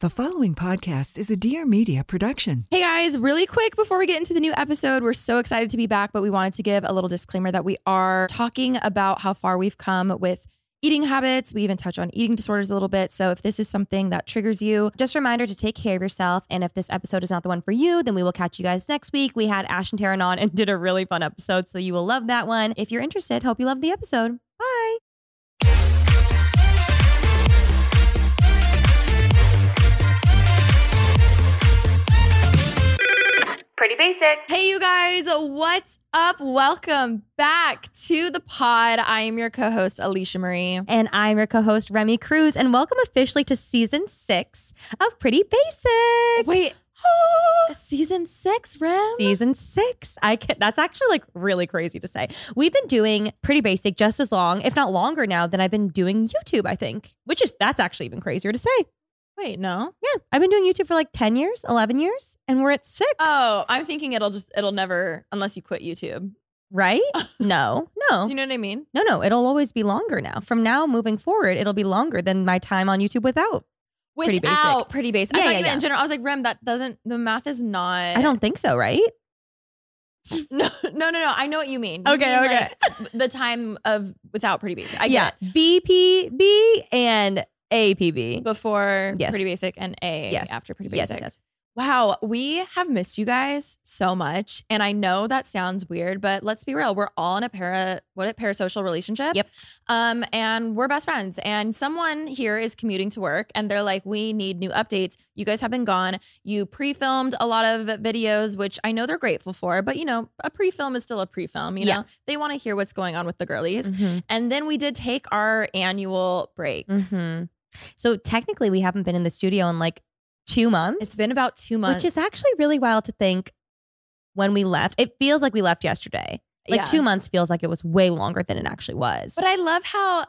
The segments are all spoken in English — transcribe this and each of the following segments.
The following podcast is a Dear Media production. Hey guys, really quick before we get into the new episode, we're so excited to be back, but we wanted to give a little disclaimer that we are talking about how far we've come with eating habits. We even touch on eating disorders a little bit. So if this is something that triggers you, just a reminder to take care of yourself. And if this episode is not the one for you, then we will catch you guys next week. We had Ash and Taryn on and did a really fun episode, so you will love that one. If you're interested, hope you love the episode. Bye. Pretty basic. Hey, you guys, what's up? Welcome back to the pod. I am your co host, Alisha Marie. And I'm your co host, Remi Cruz, and welcome officially to season six of Pretty Basic. Wait, season six, Rem? Season six. I can that's actually like really crazy to say. We've been doing Pretty Basic just as long, if not longer now, than I've been doing YouTube, I think. Which is that's actually even crazier to say. Wait, no. Yeah. I've been doing YouTube for like 10 years, 11 years, and we're at six. Oh, I'm thinking it'll just, it'll never, unless you quit YouTube. Right? No, no. Do you know what I mean? No, no, it'll always be longer now. From now moving forward, it'll be longer than my time on YouTube without. Pretty basic. Without pretty basic. Yeah, I thought yeah, you meant in general. I was like, Rem, that doesn't, the math is not. I don't think so, right? No, no, no, no. I know what you mean. You Okay, mean, okay. like, the time of without pretty basic. I yeah. get it. BPB and APB. Before Yes. pretty basic and A Yes. after pretty basic. yes, yes. Wow, we have missed you guys so much. And I know that sounds weird, but let's be real. We're all in a para what a parasocial relationship. Yep. Um, and we're best friends. And someone here is commuting to work and they're like, we need new updates. You guys have been gone. You pre-filmed a lot of videos, which I know they're grateful for, but you know, a pre-film is still a pre-film. You Yeah. know, they want to hear what's going on with the girlies. Mhm. And then we did take our annual break. Mhm. So technically, we haven't been in the studio in like two months. It's been about two months. which is actually really wild to think when we left. It feels like we left yesterday. Like Yeah. two months feels like it was way longer than it actually was. But I love how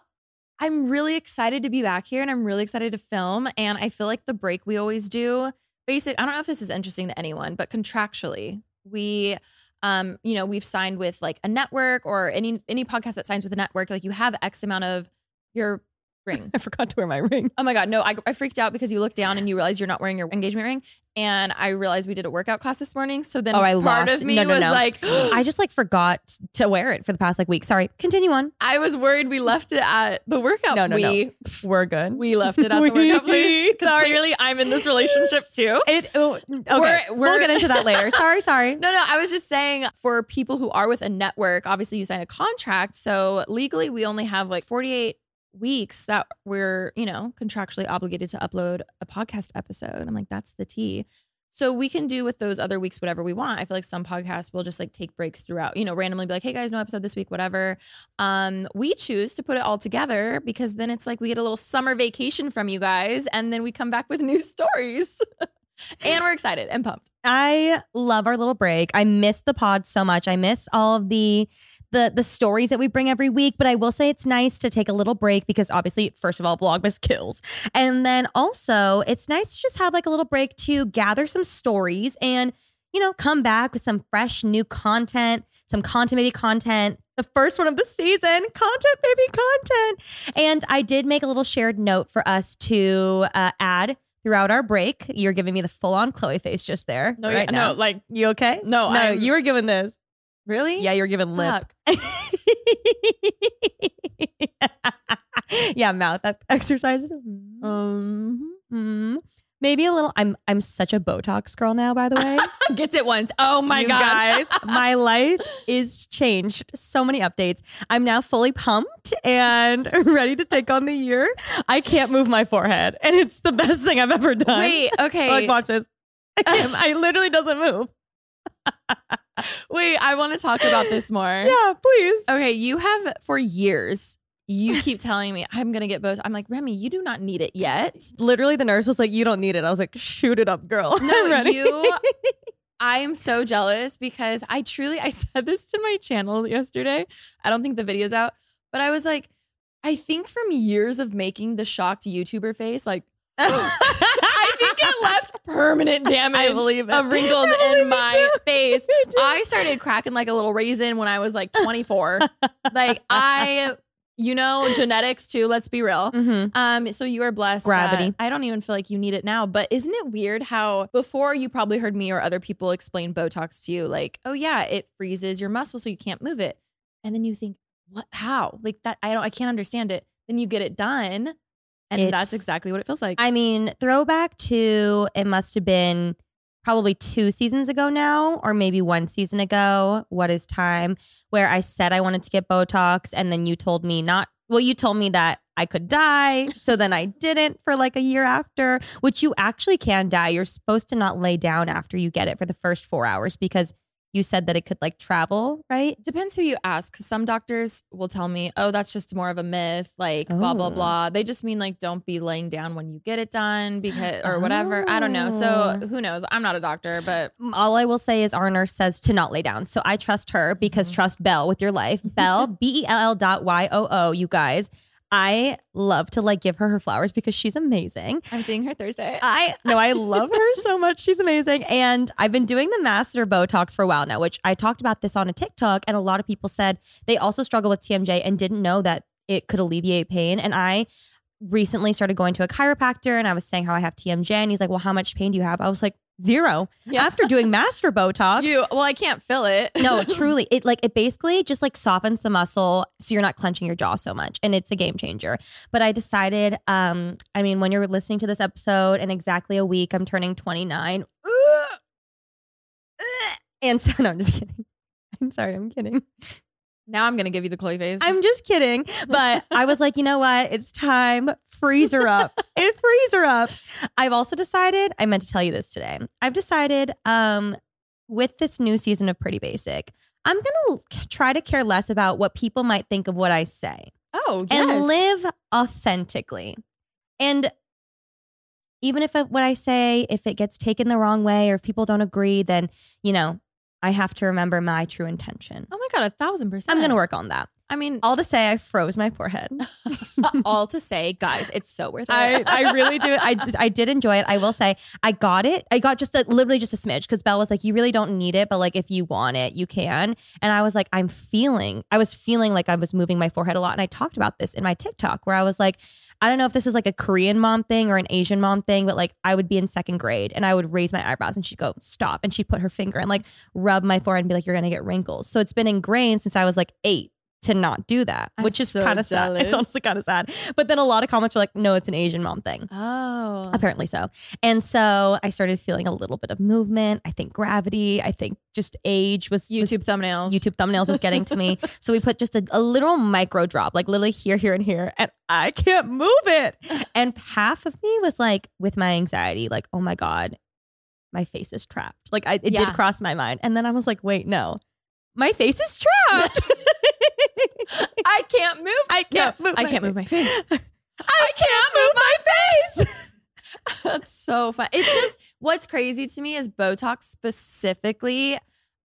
I'm really excited to be back here and I'm really excited to film. And I feel like the break we always do, basic, I don't know if this is interesting to anyone, but contractually, we um, you know, we've signed with like a network or any any podcast that signs with a network, like you have X amount of your ring. I forgot to wear my ring. Oh my God. No, I, I freaked out because you look down and you realize you're not wearing your engagement ring. And I realized we did a workout class this morning. So then Oh, I part lost. of me No, no, was no. like, I just like forgot to wear it for the past like week. Sorry. Continue on. I was worried we left it at the workout. No, no, no. we, We're good. We left it at the workout place. sorry. Clearly, I'm in this relationship too. It. Oh, okay. We're- we'll we're- get into that later. Sorry. Sorry. No, no, I was just saying for people who are with a network, obviously you sign a contract. So legally, we only have like 48 weeks that we're, you know, contractually obligated to upload a podcast episode. I'm like, that's the T. So we can do with those other weeks whatever we want. I feel like some podcasts will just like take breaks throughout, you know, randomly be like, hey guys, no episode this week, whatever. Um, we choose to put it all together because then it's like we get a little summer vacation from you guys and then we come back with new stories. and we're excited and pumped. I love our little break. I miss the pod so much. I miss all of the the the stories that we bring every week, but I will say it's nice to take a little break because obviously, first of all, Vlogmas kills. And then also, it's nice to just have like a little break to gather some stories and you know, come back with some fresh new content, some content baby content. The first one of the season, content baby content. And I did make a little shared note for us to uh, add throughout our break. You're giving me the full on Chloe face just there. No, right yeah, now. no, like You okay? No, no, I'm- you were given this. Really? Yeah, you're given lip. Yeah, mouth exercises. Um, Mhm. Maybe a little. I'm I'm such a Botox girl now. By the way, gets it once. Oh my You god, guys, my life is changed. So many updates. I'm now fully pumped and ready to take on the year. I can't move my forehead, and it's the best thing I've ever done. Wait, okay. like watch this. I, I literally doesn't move. Wait, I want to talk about this more. Yeah, please. Okay, you have for years. You keep telling me I'm gonna get Botox. I'm like Remi, you do not need it yet. Literally, the nurse was like, "You don't need it." I was like, "Shoot it up, girl." No, you. I am so jealous because I truly I said this to my channel yesterday. I don't think the video's out, but I was like, I think from years of making the shocked YouTuber face, like I oh. Think it left permanent damage I believe it. of wrinkles in my face. I started cracking like a little raisin when I was like 24. like I you know, genetics too. Let's be real. Mhm. Um, so you are blessed. Gravity. I don't even feel like you need it now. But isn't it weird how before you probably heard me or other people explain Botox to you, like, oh yeah, it freezes your muscle so you can't move it, and then you think, what? How? Like that? I don't. I can't understand it. Then you get it done, and that's exactly what it feels like. I mean, throwback to it must have been probably two seasons ago now, or maybe one season ago. What is time? Where I said I wanted to get Botox, and then you told me not. Well, you told me that I could die. So then I didn't for like a year after, which you actually can die. You're supposed to not lay down after you get it for the first four hours because you said that it could like travel, right? Depends who you ask, because some doctors will tell me, "Oh, that's just more of a myth." Like blah blah Oh. blah. They just mean like don't be laying down when you get it done because or whatever. I don't know. So Oh. who knows? I'm not a doctor, but all I will say is our nurse says to not lay down. So I trust her because Mhm. trust Bell with your life. Belle, B E L L dot Y O O, you guys. I love to like give her her flowers because she's amazing. I'm seeing her Thursday. I no, I love her so much. She's amazing. And I've been doing the masseter Botox for a while now, which I talked about this on a TikTok. And a lot of people said they also struggle with TMJ and didn't know that it could alleviate pain. And I recently started going to a chiropractor and I was saying how I have TMJ. And he's like, Well, how much pain do you have? I was like, Zero. Yeah. After doing masseter Botox. you well, I can't feel it. no, truly. It like it basically just like softens the muscle so you're not clenching your jaw so much. And it's a game changer. But I decided, um, I mean, when you're listening to this episode in exactly a week, I'm turning 29. And so no, I'm just kidding. I'm sorry, I'm kidding. Now I'm gonna give you the Chloe face. I'm just kidding. But I was like, you know what? It's time. Freeze her up. It freeze her up. I've also decided, I meant to tell you this today. I've decided um with this new season of Pretty Basic, I'm gonna try to care less about what people might think of what I say oh yes. and live authentically. And even if it, what I say, if it gets taken the wrong way or if people don't agree, then, you know, I have to remember my true intention. Oh my god, a thousand percent. I'm going to work on that. I mean, All to say, I froze my forehead. all to say, guys, it's so worth it. I, I really do. I, I did enjoy it. I will say I got it. I got just a, literally just a smidge because Belle was like, you really don't need it, but like if you want it, you can. And I was like, I'm feeling, I was feeling like I was moving my forehead a lot. And I talked about this in my TikTok where I was like, I don't know if this is like a Korean mom thing or an Asian mom thing, but like I would be in second grade and I would raise my eyebrows and she'd go, stop. And she'd put her finger and like rub my forehead and be like, you're going to get wrinkles. So it's been ingrained since I was like eight to not do that, I'm which is so kind of sad. It's honestly kind of sad. But then a lot of comments are like, no, it's an Asian mom thing. oh. Apparently so. And so I started feeling a little bit of movement. I think gravity, I think just age was was- YouTube thumbnails. YouTube thumbnails was getting to me. So we put just a, a little micro drop, like literally here, here, and here, and I can't move it. And half of me was like, with my anxiety, like, oh my God, my face is trapped. Like I, it Yeah. did cross my mind. And then I was like, wait, no, my face is trapped. I can't move. I can't No, move. I can't move my face. I can't move my face. That's so fun. It's just what's crazy to me is Botox specifically.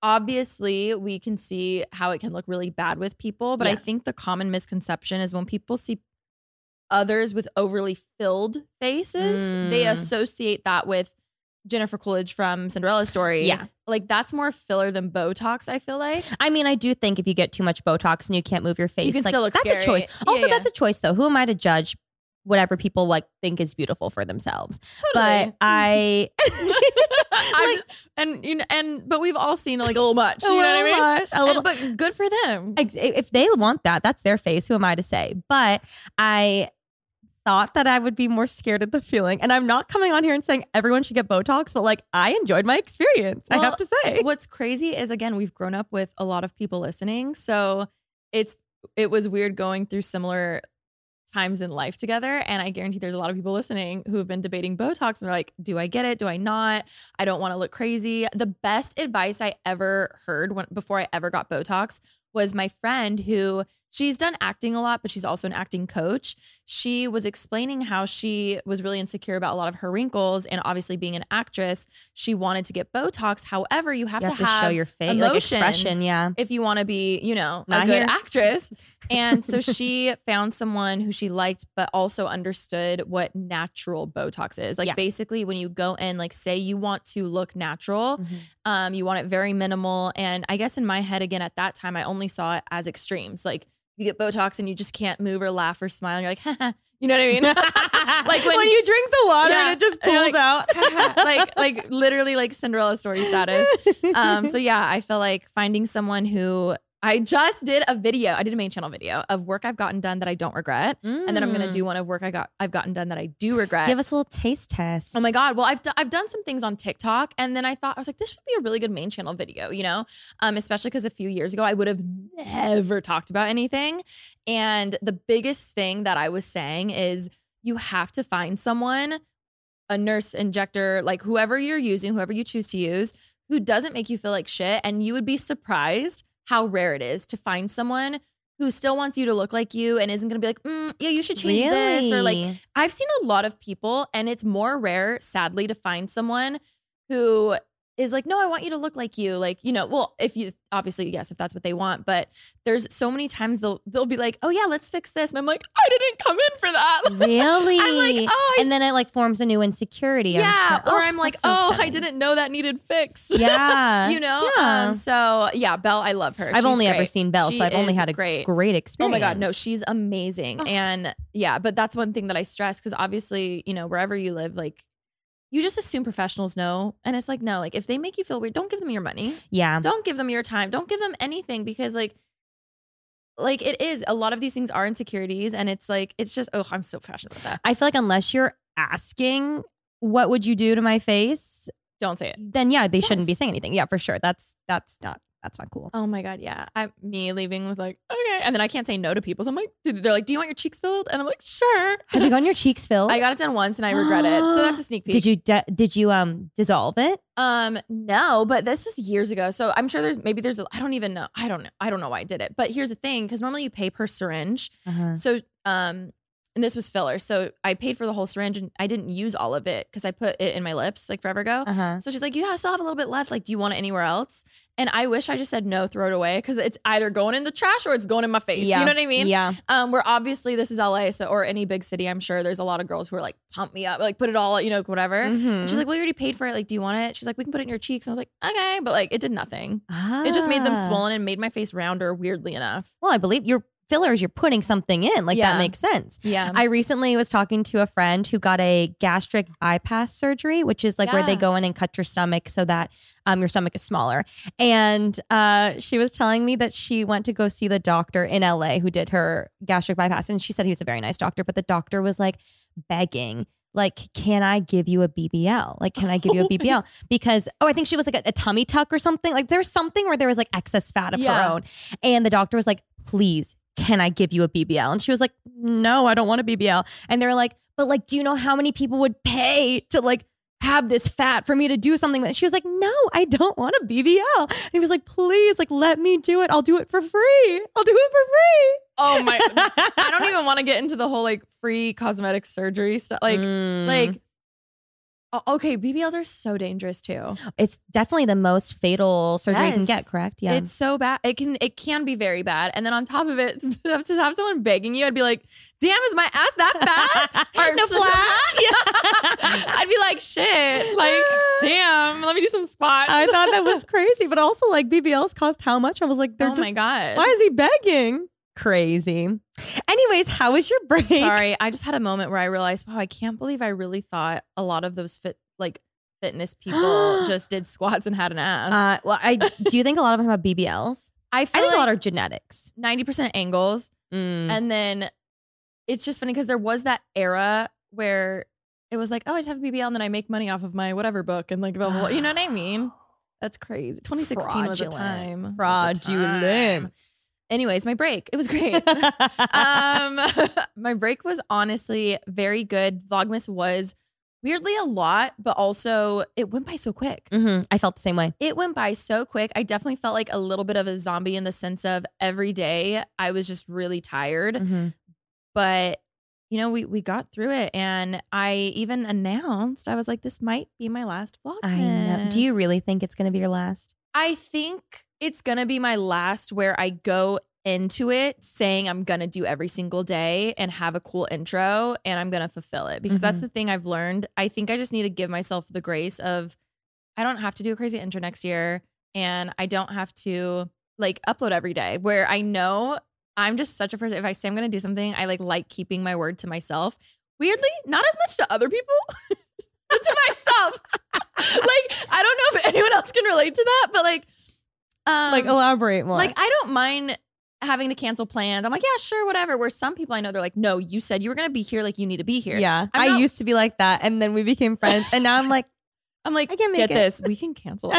Obviously, we can see how it can look really bad with people, but I think the common misconception is when people see others with overly filled faces, they Mm. associate that with Jennifer Coolidge from Cinderella story. Yeah. Like that's more filler than Botox, I feel like. I mean, I do think if you get too much Botox and you can't move your face, you can like, still look that's scary. a choice. Also, yeah. that's a choice though. Who am I to judge whatever people like think is beautiful for themselves? Totally. But I, like, and you know, and but we've all seen like a little much. You know what I mean? much, a And- little- but good for them. If they want that, that's their face. Who am I to say? But I thought that I would be more scared of the feeling. And I'm not coming on here and saying everyone should get Botox, but like I enjoyed my experience. I have to say. What's crazy is again, we've grown up with a lot of people listening. So it's it was weird going through similar times in life together. And I guarantee there's a lot of people listening who have been debating Botox and they're like, do I get it? Do I not? I don't want to look crazy. The best advice I ever heard when before I ever got Botox was my friend who she's done acting a lot, but she's also an acting coach. She was explaining how she was really insecure about a lot of her wrinkles. And obviously, being an actress, she wanted to get Botox. However, you have, you have to, have show your face, like expression. Yeah. if you want to be, you know, Not a good here. actress. And so she found someone who she liked, but also understood what natural Botox is. Like Yeah. basically, when you go in, like say you want to look natural, Mhm. um, you want it very minimal. And I guess in my head, again, at that time, I only saw it as extremes. Like you get Botox and you just can't move or laugh or smile. And you're like, Haha. you know what I mean? like when, when you drink the water Yeah. and it just pulls out. like like literally like Cinderella story status. Um, so yeah, I feel like finding someone who I just did a video. I did a main channel video of work I've gotten done that I don't regret, and then I'm gonna Mm. do one of work I got I've gotten done that I do regret. Give us a little taste test. Oh my god! Well, I've d- I've done some things on TikTok, and then I thought I was like, this would be a really good main channel video, you know, um, especially because a few years ago I would have never talked about anything, and the biggest thing that I was saying is you have to find someone, a nurse, injector, like whoever you're using, whoever you choose to use, who doesn't make you feel like shit, and you would be surprised how rare it is to find someone who still wants you to look like you and isn't gonna be like, mm, yeah, you should change this or like I've seen a lot of people, and it's more rare, sadly, to find someone who is like, no, I want you to look like you. Like, you know, well, if you obviously, yes, if that's what they want, but there's so many times they'll they'll be like, oh yeah, let's fix this. And I'm like, I didn't come in for that. really? I'm like, oh, I, and then it like forms a new insecurity. I'm yeah. sure. Or I'm like, so oh, I didn't know that needed fixed. Yeah. you know? Yeah. Um, so yeah, Belle, I love her. I've She's only ever seen Belle, She so I've only had a great. great experience. Oh my God, no, she's amazing. Oh. And yeah, but that's one thing that I stress because obviously, you know, wherever you live, like you just assume professionals know. And it's like, no, like if they make you feel weird, don't give them your money. yeah. Don't give them your time. Don't give them anything because like like it is a lot of these things are insecurities and it's like it's just oh i'm so passionate about that I feel like unless you're asking, what would you do to my face? don't say it Then yeah, they shouldn't be saying anything. Yeah, for sure. That's that's not that's not cool. oh my god yeah i'm me leaving with like okay and then i can't say no to people so i'm like they're like do you want your cheeks filled and i'm like sure Have you gotten your cheeks filled? i got it done once and i regret it so that's a sneak peek Did you de- did you um dissolve it? Um, no, but this was years ago. So I'm sure there's maybe there's a, I don't even know. I don't know. I don't know why I did it. But here's the thing, because normally you pay per syringe. Uh-huh. So um, and this was filler. So I paid for the whole syringe and I didn't use all of it because I put it in my lips like forever ago. Uh-huh. So she's like, you have, still have a little bit left. Like, do you want it anywhere else? And I wish I just said no, throw it away because it's either going in the trash or it's going in my face. Yeah. You know what I mean? Yeah. Um, where obviously this is LA, so or any big city, I'm sure there's a lot of girls who are like, pump me up, like put it all, you know, whatever. Mhm. And she's like, well, you already paid for it. Like, do you want it? She's like, we can put it in your cheeks. And I was like, okay. But like, it did nothing. It just made them Ah. swollen and made my face rounder, weirdly enough. Well, I believe your fillers, you're putting something in. Like Yeah. that makes sense. Yeah. I recently was talking to a friend who got a gastric bypass surgery, which is like where they go in and cut your stomach so that um, your stomach is smaller. And uh, she was telling me that she went to go see the doctor in LA who did her gastric bypass. And she said he was a very nice doctor, but the doctor was like begging. Like, can I give you a BBL? Like, can I give you a BBL? Because, oh, I think she was like a, a tummy tuck or something. Like, there was something where there was like excess fat of her own. And the doctor was like, please, can I give you a BBL? And she was like, no, I don't want a BBL. And they were like, but like, do you know how many people would pay to like have this fat for me to do something? with-" She was like, no, I don't want a BBL. And he was like, please, like, let me do it. I'll do it for free. I'll do it for free. oh my. I don't even want to get into the whole like free cosmetic surgery stuff. Like, Mm. like, Oh, okay, BBLs are so dangerous too. it's definitely the most fatal surgery you can get, correct? Yeah. It's so bad. It can it can be very bad. And then on top of it, to have someone begging you, I'd be like, damn, is my ass that fat? Or No flat? I'd be like, shit. Like, damn, let me do some spots. I thought that was crazy, but also like BBLs cost how much? I was like, they're oh just, my God. why is he begging? Crazy. Anyways, how was your break? Sorry, I just had a moment where I realized, wow, I can't believe I really thought a lot of those fit like fitness people just did squats and had an ass. Uh, well, I do you think a lot of them have BBLs? I I think like a lot are genetics. ninety percent angles, Mm. and then it's just funny because there was that era where it was like, oh, I just have a BBL and then I make money off of my whatever book and like, blah, blah, blah. you know what I mean? That's crazy. 2016 was a Fraudulent. time. Was a Fraudulent. time. Anyways, my break. It was great. um my break was honestly very good. Vlogmas was weirdly a lot, but also it went by so quick. Mhm. I felt the same way. It went by so quick. I definitely felt like a little bit of a zombie in the sense of every day I was just really tired. Mhm. But you know, we we got through it and I even announced I was like this might be my last vlog. I know. Do you really think it's going to be your last? I think it's gonna be my last where I go into it saying I'm gonna do every single day and have a cool intro and I'm gonna fulfill it because that's Mhm. the thing I've learned. I think I just need to give myself the grace of I don't have to do a crazy intro next year and I don't have to like upload every day where I know I'm just such a person. If I say I'm gonna do something, I like like keeping my word to myself. Weirdly, not as much to other people, but to myself. like I don't know if anyone else can relate to that, but like, um, like elaborate more. like I don't mind having to cancel plans. I'm like, yeah, sure, whatever. Where some people I know they're like, no, you said you were gonna be here, like you need to be here. yeah, I'm I not- used to be like that, and then we became friends, and now I'm like, I'm like, I can make get it. this, we can cancel.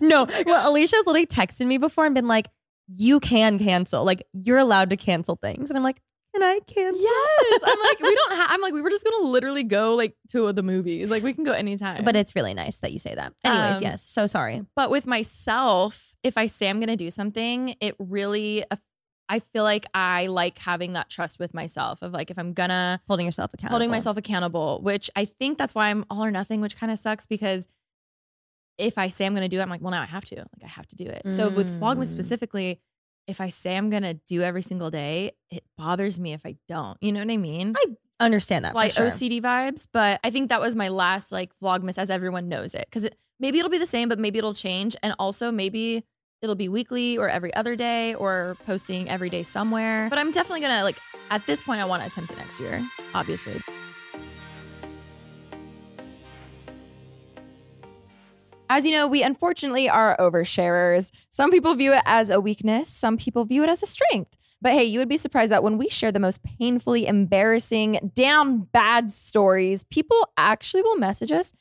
no. Well, Alisha's literally texted me before and been like, you can cancel. Like, you're allowed to cancel things. And I'm like, can I cancel? Yes. I'm like, we don't have, I'm like, we were just going to literally go like to the movies. Like, we can go anytime. But it's really nice that you say that. Anyways, Um, yes. So sorry. but with myself, if I say I'm going to do something, it really, I feel like I like having that trust with myself of like, if I'm gonna, Holding yourself accountable. holding myself accountable, which I think that's why I'm all or nothing, which kind of sucks because if I say I'm going to do it, I'm like, well, now I have to. Like, I have to do it. So with Vlogmas Mm. specifically, if I say I'm to do every single day, it bothers me if I don't. You know what I mean? I Understand that. Like sure. OCD vibes, but I think that was my last like Vlogmas as everyone knows it. Cause it, maybe it'll be the same, but maybe it'll change. And also maybe it'll be weekly or every other day or posting every day somewhere. But I'm definitely gonna like, at this point, I want to attempt it next year, obviously. As you know, we unfortunately are oversharers. Some people view it as a weakness, some people view it as a strength. But hey, you would be surprised that when we share the most painfully embarrassing, down bad stories, people actually will message us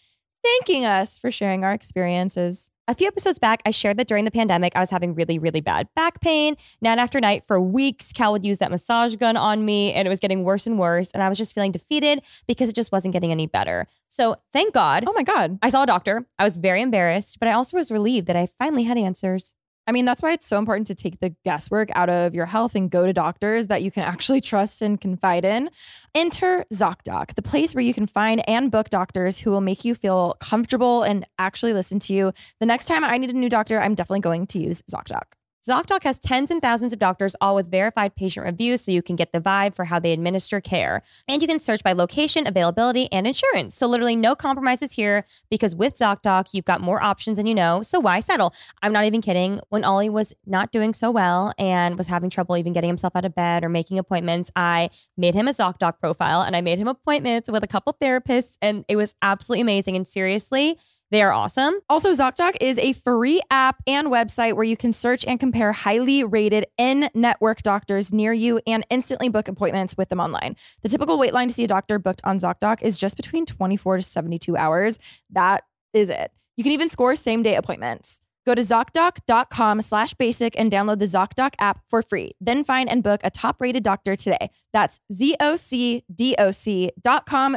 thanking us for sharing our experiences. A few episodes back, I shared that during the pandemic, I was having really, really bad back pain. Night after night for weeks, Cal would use that massage gun on me, and it was getting worse and worse. And I was just feeling defeated because it just wasn't getting any better. So thank God Oh my God. I saw a doctor. I was very embarrassed, but I also was relieved that I finally had answers. I mean, that's why it's so important to take the guesswork out of your health and go to doctors that you can actually trust and confide in. Enter ZocDoc, the place where you can find and book doctors who will make you feel comfortable and actually listen to you. The next time I need a new doctor, I'm definitely going to use ZocDoc. ZocDoc has tens and thousands of doctors, all with verified patient reviews, so you can get the vibe for how they administer care. And you can search by location, availability, and insurance. So, literally, no compromises here because with ZocDoc, you've got more options than you know. So, why settle? I'm not even kidding. When Ollie was not doing so well and was having trouble even getting himself out of bed or making appointments, I made him a ZocDoc profile and I made him appointments with a couple therapists, and it was absolutely amazing. And seriously, they are awesome. Also, ZocDoc is a free app and website where you can search and compare highly rated in network doctors near you and instantly book appointments with them online. The typical wait line to see a doctor booked on ZocDoc is just between 24 to 72 hours. That is it. You can even score same day appointments. Go to ZocDoc.com slash basic and download the ZocDoc app for free. Then find and book a top rated doctor today. That's ZocDoc.com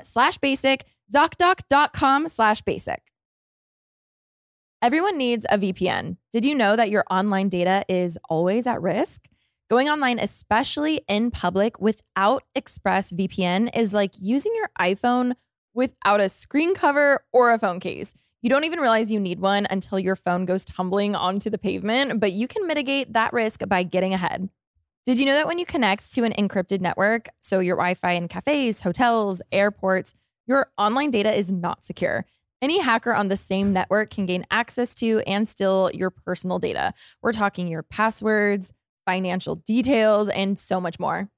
slash basic, ZocDoc.com slash basic. Everyone needs a VPN. Did you know that your online data is always at risk? Going online, especially in public without ExpressVPN, is like using your iPhone without a screen cover or a phone case. You don't even realize you need one until your phone goes tumbling onto the pavement, but you can mitigate that risk by getting ahead. Did you know that when you connect to an encrypted network, so your Wi Fi in cafes, hotels, airports, your online data is not secure? Any hacker on the same network can gain access to and steal your personal data. We're talking your passwords, financial details, and so much more.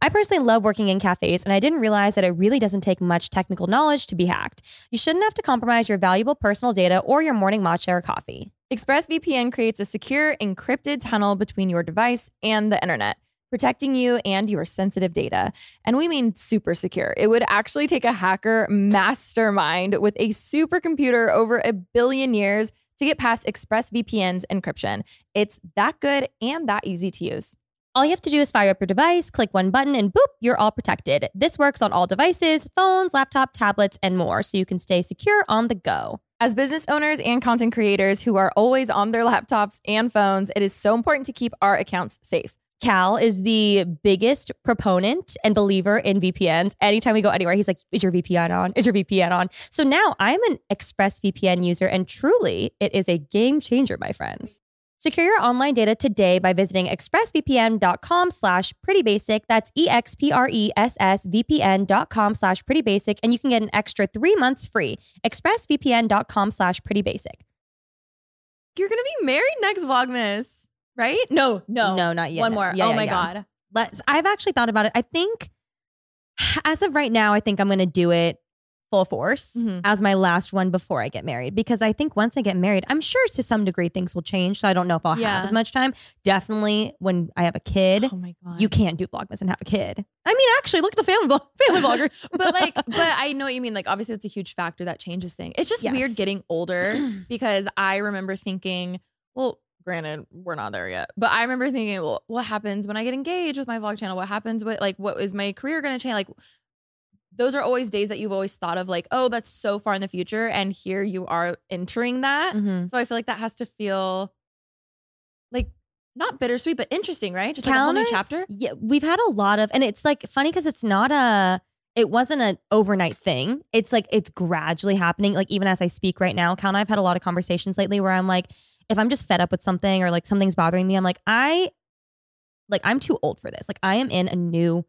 I personally love working in cafes, and I didn't realize that it really doesn't take much technical knowledge to be hacked. You shouldn't have to compromise your valuable personal data or your morning matcha or coffee. ExpressVPN creates a secure, encrypted tunnel between your device and the internet, protecting you and your sensitive data. And we mean super secure. It would actually take a hacker mastermind with a supercomputer over a billion years to get past ExpressVPN's encryption. It's that good and that easy to use. All you have to do is fire up your device, click one button, and boop, you're all protected. This works on all devices, phones, laptop, tablets, and more, so you can stay secure on the go. As business owners and content creators who are always on their laptops and phones, it is so important to keep our accounts safe. Cal is the biggest proponent and believer in VPNs. Anytime we go anywhere, he's like, Is your VPN on? Is your VPN on? So now I'm an ExpressVPN user, and truly, it is a game changer, my friends. Secure your online data today by visiting expressvpn.com slash prettybasic. That's E-X-P-R-E-S-S-V-P-N dot com slash prettybasic, and you can get an extra three months free. expressvpn.com slash prettybasic. You're gonna be married next Vlogmas, right? No, no, No, not yet. One No. more. Yeah, oh yeah, my yeah. god. let's I've actually thought about it. I think as of right now, I think I'm gonna do it full force Mhm. as my last one before I get married. Because I think once I get married, I'm sure to some degree things will change. So I don't know if I'll Yeah. have as much time. Definitely when I have a kid. Oh my god. You can't do Vlogmas and have a kid. I mean, actually, look at the family family vloggers. but like, but I know what you mean. Like, obviously, it's a huge factor that changes things. It's just Yes. weird getting older because I remember thinking, well, granted, we're not there yet, but I remember thinking, well, what happens when I get engaged with my vlog channel? What happens with like, what is my career going to change? Like, those are always days that you've always thought of, like, oh, that's so far in the future, and here you are entering that. Mhm. So I feel like that has to feel like not bittersweet, but interesting, right? Just like a whole new chapter. Yeah, we've had a lot of, and it's like funny because it's not a, it wasn't an overnight thing. It's like it's gradually happening. Like even as I speak right now, Cal and I've had a lot of conversations lately where I'm like, if I'm just fed up with something or like something's bothering me, I'm like, I, like I'm too old for this. Like I am in a new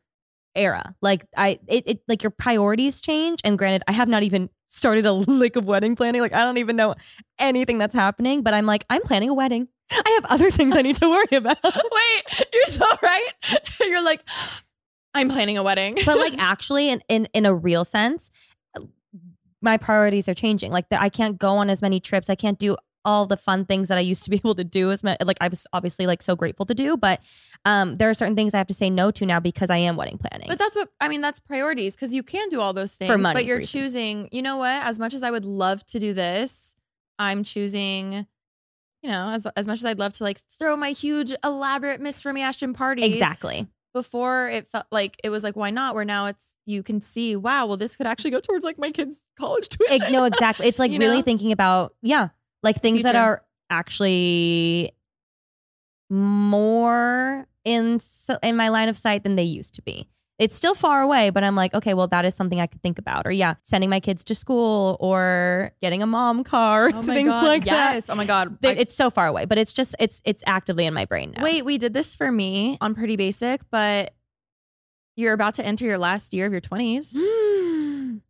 era. Like I, it, it like your priorities change. And granted, I have not even started a lick of wedding planning. Like I don't even know anything that's happening. But I'm like, I'm planning a wedding. I have other things I need to worry about. Wait, you're so right. You're like, I'm planning a wedding. but like actually in, in in a real sense my priorities are changing like the, i can't go on as many trips i can't do all the fun things that i used to be able to do as my, like i was obviously like so grateful to do but um there are certain things i have to say no to now because i am wedding planning But that's what I mean. That's priorities because you can do all those things, money but you're reasons. choosing. You know what? As much as I would love to do this, I'm choosing. You know, as as much as I'd love to like throw my huge elaborate Miss Remi Ashton party. exactly Before it felt like it was like why not? Where now it's you can see wow. Well, this could actually go towards like my kids' college tuition. Ex- no exactly it's like really know? thinking about yeah like things that are actually more in so, in my line of sight than they used to be it's still far away but i'm like okay well that is something i could think about or yeah sending my kids to school or getting a mom car Oh my things god! like yes. Oh my god! that I- it's so far away but it's just it's it's actively in my brain now Wait, we did this for me on Pretty Basic, but you're about to enter your last year of your 20s.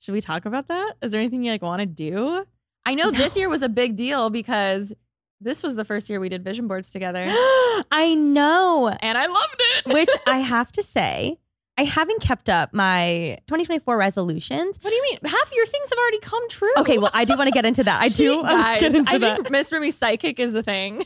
Should we talk about that? Is there anything you like want to do? I know this year was a big deal because this was the first year we did vision boards together i know and I loved it. which i have to say i haven't kept up my 2024 resolutions what do you mean? Half your things have already come true. okay well i do want to get into that i She- do guys, get into I that think Miss Remi psychic is a thing.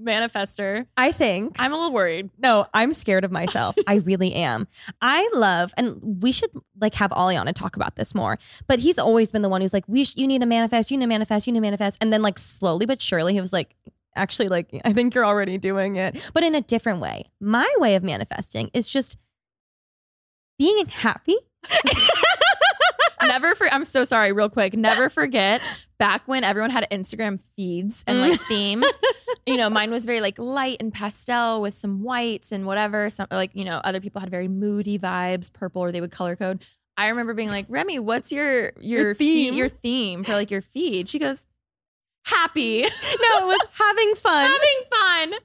Manifester. i think I'm a little worried. No, I'm scared of myself. I really am. I love, and we should like have Ollie on and talk about this more. But he's always been the one who's like, "We, sh- you need to manifest, you need to manifest, you need to manifest," and then like slowly but surely, he was like, "Actually, like I think you're already doing it, but in a different way." My way of manifesting is just being happy. never for I'm so sorry, real quick. Never forget back when everyone had Instagram feeds and like mm. themes. You know, mine was very like light and pastel with some whites and whatever. Some like, you know, other people had very moody vibes, purple, or they would color code. I remember being like, Remi, what's your your, Your theme theme. your theme for like your feed? She goes, happy. No, it was having fun. having fun.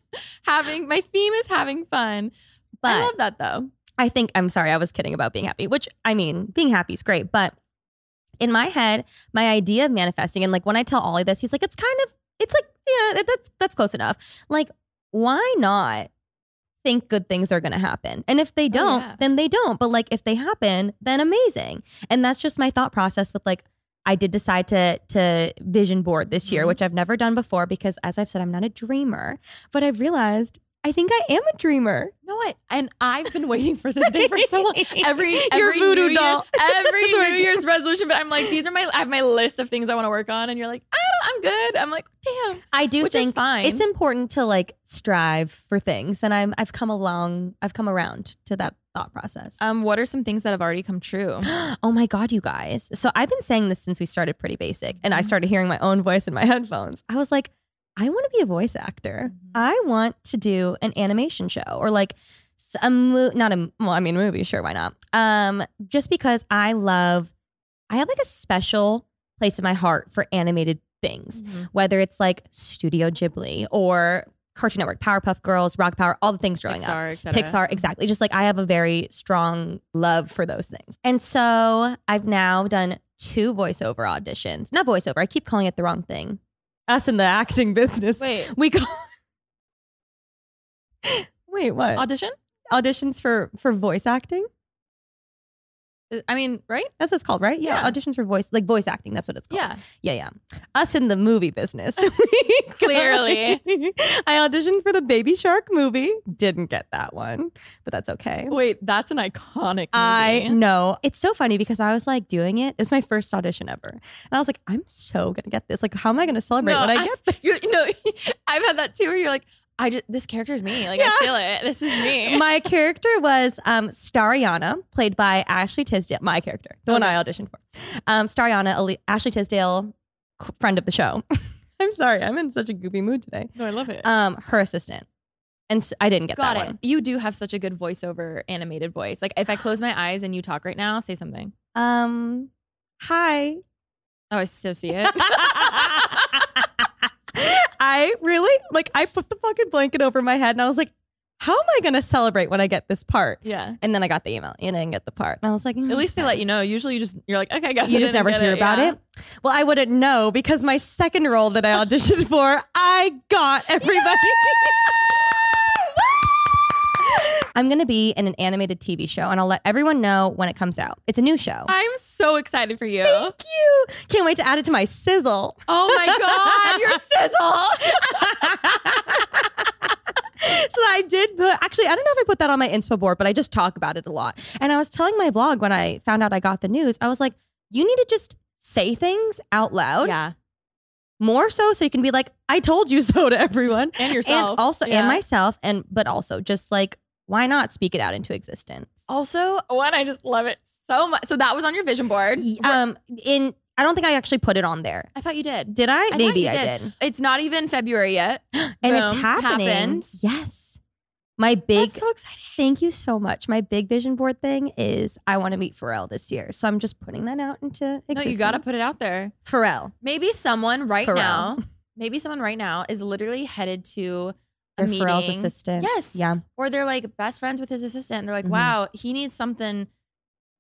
Having my theme is having fun. But I love that though. I think I'm sorry, I was kidding about being happy, which I mean, being happy is great, but in my head, my idea of manifesting and like when I tell Ollie this, he's like, it's kind of, it's like, yeah, that's that's close enough. Like, why not think good things are gonna happen? And if they don't, yeah. then they don't. But like if they happen, then amazing. And that's just my thought process with like I did decide to to vision board this year, Mhm. which I've never done before because as I've said, I'm not a dreamer. But I've realized I think I am a dreamer. No, what? And I've been waiting for this day for so long. Every every voodoo New doll. Year, every I New. Year's resolution. But I'm like, these are my I have my list of things I want to work on, and you're like, I don't, I'm good. I'm like, damn, I do which think fine. it's important to like strive for things, and I'm I've come along, I've come around to that thought process. um, what are some things that have already come true? oh my god, you guys! So I've been saying this since we started Pretty Basic, and I Mhm. started hearing my own voice in my headphones. I was like, I want to be a voice actor. Mhm. I want to do an animation show or like a mo- not a well, I mean movie, sure, why not? Um, just because I love, I have like a special place in my heart for animated things whether it's like Studio Ghibli or Cartoon Network, Powerpuff Girls, Rock Power, all the things growing up. Pixar, etc. Pixar, exactly. Just like I have a very strong love for those things. And so I've now done two voiceover auditions. Not voiceover, I keep calling it the wrong thing. Us in the acting business. Wait, We call Wait, what? Audition? Auditions for for voice acting? I mean, right? That's what it's called, right? Yeah, Yeah. auditions for voice, like voice acting. That's what it's called. Yeah. yeah, yeah. Us in the movie business. Clearly. I auditioned for the Baby Shark movie. Didn't get that one, but that's okay. Wait, that's an iconic movie. I know. It's so funny because I was like doing it. It's my first audition ever. And I was like, I'm so gonna get this. Like, how am I gonna celebrate No, when I, I- get this? You know, I've had that too where you're like, I just, this character is me. Like, I feel it. This is me. My character was um, Stariana, played by Ashley Tisdale. My character, the one I auditioned for. Um, Stariana, Ali- Ashley Tisdale, friend of the show. I'm sorry, I'm in such a goofy mood today. no, I love it. Um, her assistant, and I didn't get Got that it. one. You do have such a good voiceover animated voice. Like, if I close my eyes and you talk right now, say something. Um, hi. Oh, I so see it. I really like. I put the fucking blanket over my head, and I was like, "How am I gonna celebrate when I get this part?" yeah. And then I got the email, and I didn't get the part, and I was like, At mm, least they let you know. Usually, you just you're like, okay, I guess you I just never hear about yeah. it. Well, I wouldn't know because my second role that I auditioned for, I got everybody. I'm going to be in an animated TV show and I'll let everyone know when it comes out. It's a new show. I'm so excited for you. Thank you. Can't wait to add it to my sizzle. Oh my god, your sizzle. so I did put actually I don't know if I put that on my inspo board, but I just talk about it a lot. And I was telling my vlog when I found out I got the news, I was like, you need to just say things out loud. yeah, More so so you can be like, I told you so to everyone. and yourself. And also Yeah. and myself and but also just like why not speak it out into existence? Also, one, I just love it so much. So that was on your vision board. Um in I don't think I actually put it on there. I thought you did. Did I? thought Maybe I did. did. It's not even February yet. And Boom, it's happening. happened. Yes. My big That's so exciting. Thank you so much. My big vision board thing is I want to meet Pharrell this year. So I'm just putting that out into existence. No, you got to put it out there. Pharrell. Maybe someone right Pharrell. now, maybe someone right now is literally headed to a meeting. Pharrell's assistant. Yes. Yeah. Or they're like best friends with his assistant. They're like, Mhm. wow, he needs something.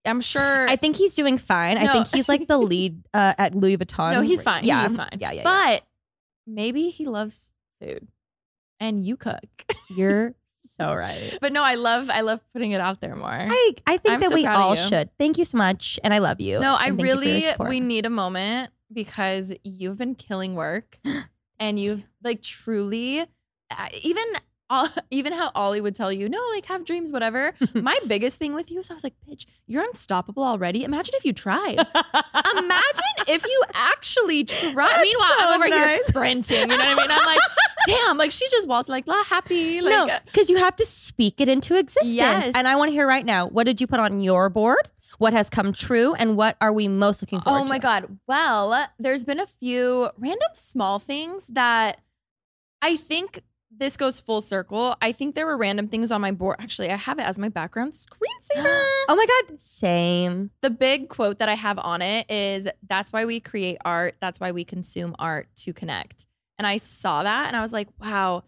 I'm sure. I think he's doing fine. I No. think he's like the lead uh, at Louis Vuitton. no, he's fine. Yeah. He's fine. Yeah, yeah, yeah. But maybe he loves food and you cook. You're so right. but no, I love I love putting it out there more. I, I think I'm that so we proud of all you. should. Thank you so much. And I love you. No, I And thank you for your really support. we need a moment because you've been killing work and you've like truly even even how Ollie would tell you, no, like have dreams, whatever. My biggest thing with you is I was like, bitch, you're unstoppable already. Imagine if you tried. Imagine if you actually tried. Meanwhile, so I'm over here sprinting. You know what I mean? I'm like, damn, like she just waltzed like la happy. Like uh, no, because you have to speak it into existence. Yes. And I want to hear right now what did you put on your board? What has come true? And what are we most looking forward Oh to? my God. Well, there's been a few random small things that I think this goes full circle. I think there were random things on my board. Actually, I have it as my background screensaver. Oh my God. Same. the big quote that I have on it is that's why we create art. That's why we consume art to connect. And I saw that and I was like, wow,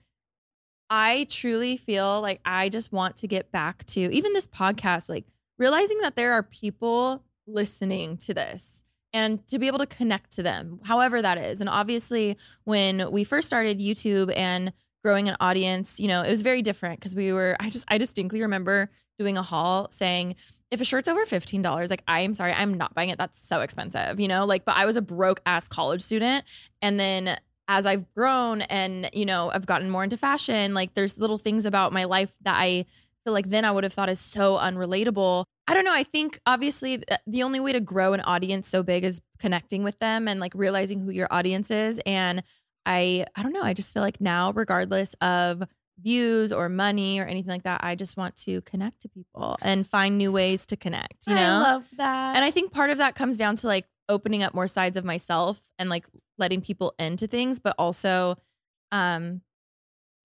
I truly feel like I just want to get back to even this podcast, like realizing that there are people listening to this and to be able to connect to them, however that is. And obviously, when we first started YouTube and growing an audience, you know, it was very different because we were, I just, I distinctly remember doing a haul saying, if a shirt's over $15, like I am sorry, I'm not buying it. That's so expensive, you know? Like, but I was a broke ass college student. And then as I've grown and, you know, I've gotten more into fashion, like there's little things about my life that I feel like then I would have thought is so unrelatable. I don't know. I think obviously uh, the only way to grow an audience so big is connecting with them and like realizing who your audience is. And I, I don't know. I just feel like now, regardless of views or money or anything like that, I just want to connect to people and find new ways to connect, you know? I love that. and I think part of that comes down to like opening up more sides of myself and like letting people into things, but also, um,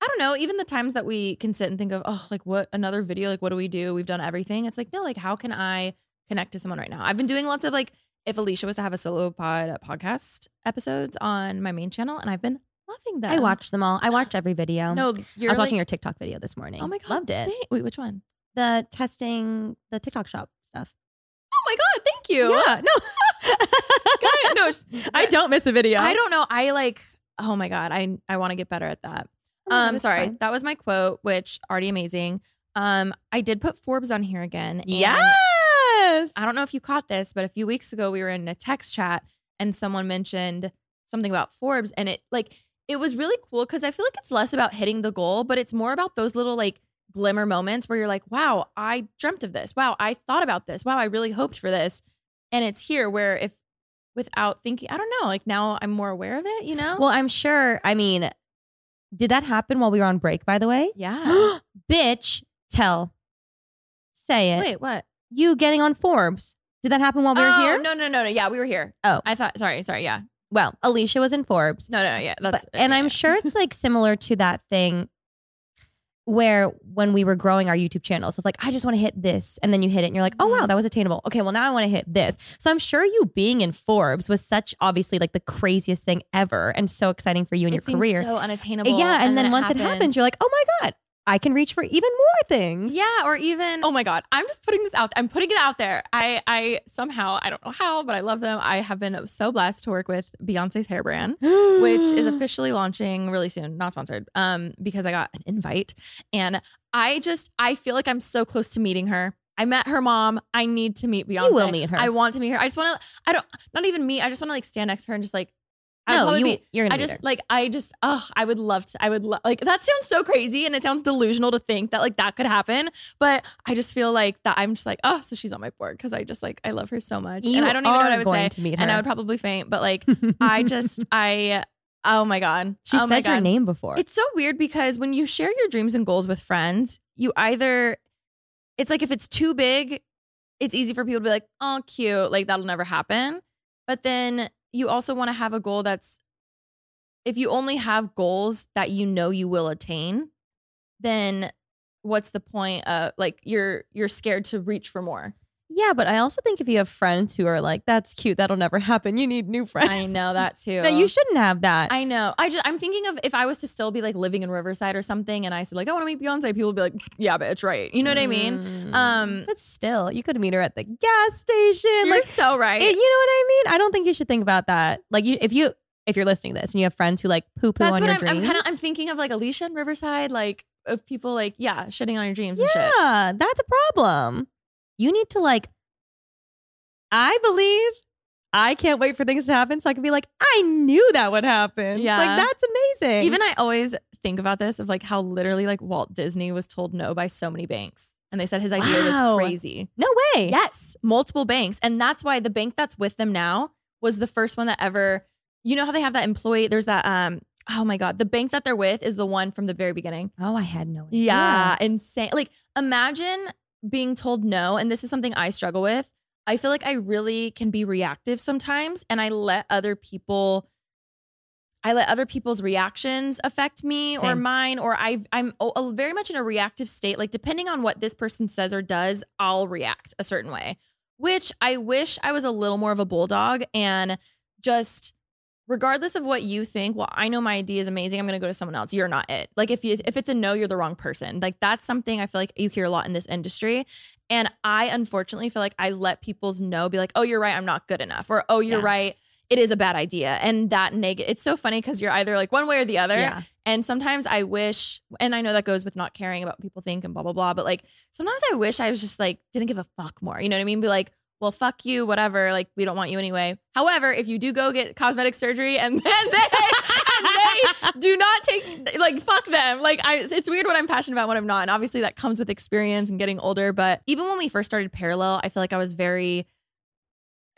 I don't know, even the times that we can sit and think of, oh, like what another video, like what do we do? We've done everything. It's like, no, like how can I connect to someone right now? I've been doing lots of like, if Alicia was to have a solo pod podcast episodes on my main channel, and I've been loving them. I watched them all. I watched every video. No, I you're was watching your TikTok video this morning. Oh my god, loved it. thank- Wait, which one? The testing, the TikTok shop stuff. Oh my god, thank you. Yeah, no, no, I don't miss a video. I don't know. I like. Oh my god, I I want to get better at that. Oh God, Um, sorry, fine. that was my quote, which already amazing. Um, I did put Forbes on here again. and Yes. I don't know if you caught this, but a few weeks ago we were in a text chat and someone mentioned something about Forbes and it like it was really cool because I feel like it's less about hitting the goal, but it's more about those little like glimmer moments where you're like, wow, I dreamt of this. Wow, I thought about this. Wow, I really hoped for this. And it's here where if without thinking, I don't know, like now I'm more aware of it, you know? Well, I'm sure. I mean, did that happen while we were on break? By the way, yeah. bitch, tell, say it. Wait, what? You getting on Forbes? Did that happen while we were oh, here? No, no, no, no. Yeah, we were here. Oh. I thought, sorry, sorry. Yeah. Well, Alisha was in Forbes. No, no, no yeah. That's, But- and yeah, I'm yeah. sure it's like similar to that thing where when we were growing our YouTube channels of like, I just want to hit this. And then you hit it and you're like, oh, wow, Mhm. that was attainable. Okay, well, now I want to hit this. So I'm sure you being in Forbes was such obviously like the craziest thing ever and so exciting for you in it your career. so unattainable. yeah. And, then, it once it happens, you're like, oh my God, I can reach for even more things. Yeah, or even oh my god, I'm just putting this out. I'm putting it out there. I I somehow I don't know how, but I love them. I have been so blessed to work with Beyonce's hair brand, which is officially launching really soon. Not sponsored, um, because I got an invite, and I just I feel like I'm so close to meeting her. I met her mom. I need to meet Beyonce. You will meet her. I want to meet her. I just want to. I don't. Not even meet. I just want to like stand next to her and just like. I'd no, you, be- you're gonna I just like I just oh I would love to I would lo- like that sounds so crazy and it sounds delusional to think that like that could happen but I just feel like that I'm just like oh so she's on my board because I just like I love her so much You and I don't even know what I would say to meet her. and I would probably faint but like I just I oh my god she oh said your name before. It's so weird because when you share your dreams and goals with friends, you either, it's like if it's too big, it's easy for people to be like, oh, cute, like that'll never happen. But then you also want to have a goal that's, if you only have goals that you know you will attain, then what's the point of like you're you're scared to reach for more. Yeah, but I also think if you have friends who are like, that's cute, that'll never happen, you need new friends. I know that too. that you shouldn't have that. I know. I just I'm thinking of if I was to still be like living in Riverside or something, and I said like I want to meet Beyonce, people would be like, yeah, bitch, right? You know what I mean? Mm. Um, but still, you could meet her at the gas station. You're like, so right. it- you know what I mean? I don't think you should think about that. Like, you, if you if you're listening to this and you have friends who like poo poo on what your I'm. I'm kind of. I'm thinking of like Alisha and Riverside, like of people like yeah, shitting on your dreams and shit. yeah, that's a problem. You need to like. I believe. I can't wait for things to happen so I can be like, I knew that would happen. Yeah. like that's amazing. Even I always think about this of like how literally like Walt Disney was told no by so many banks, and they said his idea Wow. was crazy. no way. Yes, multiple banks, and that's why the bank that's with them now was the first one that ever. You know how they have that employee? There's that. Um. Oh my god, the bank that they're with is the one from the very beginning. Oh, I had no idea. Yeah, insane. Like imagine being told no, and this is something I struggle with. I feel like I really can be reactive sometimes, and I let other people. I let other people's reactions affect me or mine, or I o- very much in a reactive state. Like depending on what this person says or does, I'll react a certain way. Which I wish I was a little more of a bulldog and just regardless of what you think, well, I know my idea is amazing. I'm going to go to someone else. You're not it. Like if you if it's a no, you're the wrong person. Like that's something I feel like you hear a lot in this industry. And I unfortunately feel like I let people's no be like, "Oh, you're right, I'm not good enough." Or, "Oh, you're Yeah. right, it is a bad idea." And that negative it's so funny cuz you're either like one way or the other. Yeah. And sometimes I wish, and I know that goes with not caring about what people think and blah blah blah, but like sometimes I wish I was just like didn't give a fuck more. You know what I mean? Be like, well, fuck you, whatever. Like we don't want you anyway. However, if you do go get cosmetic surgery and then they, and they do not take like fuck them. Like I, it's weird what I'm passionate about, what I'm not, and obviously that comes with experience and getting older. But even when we first started Parallel, I feel like I was very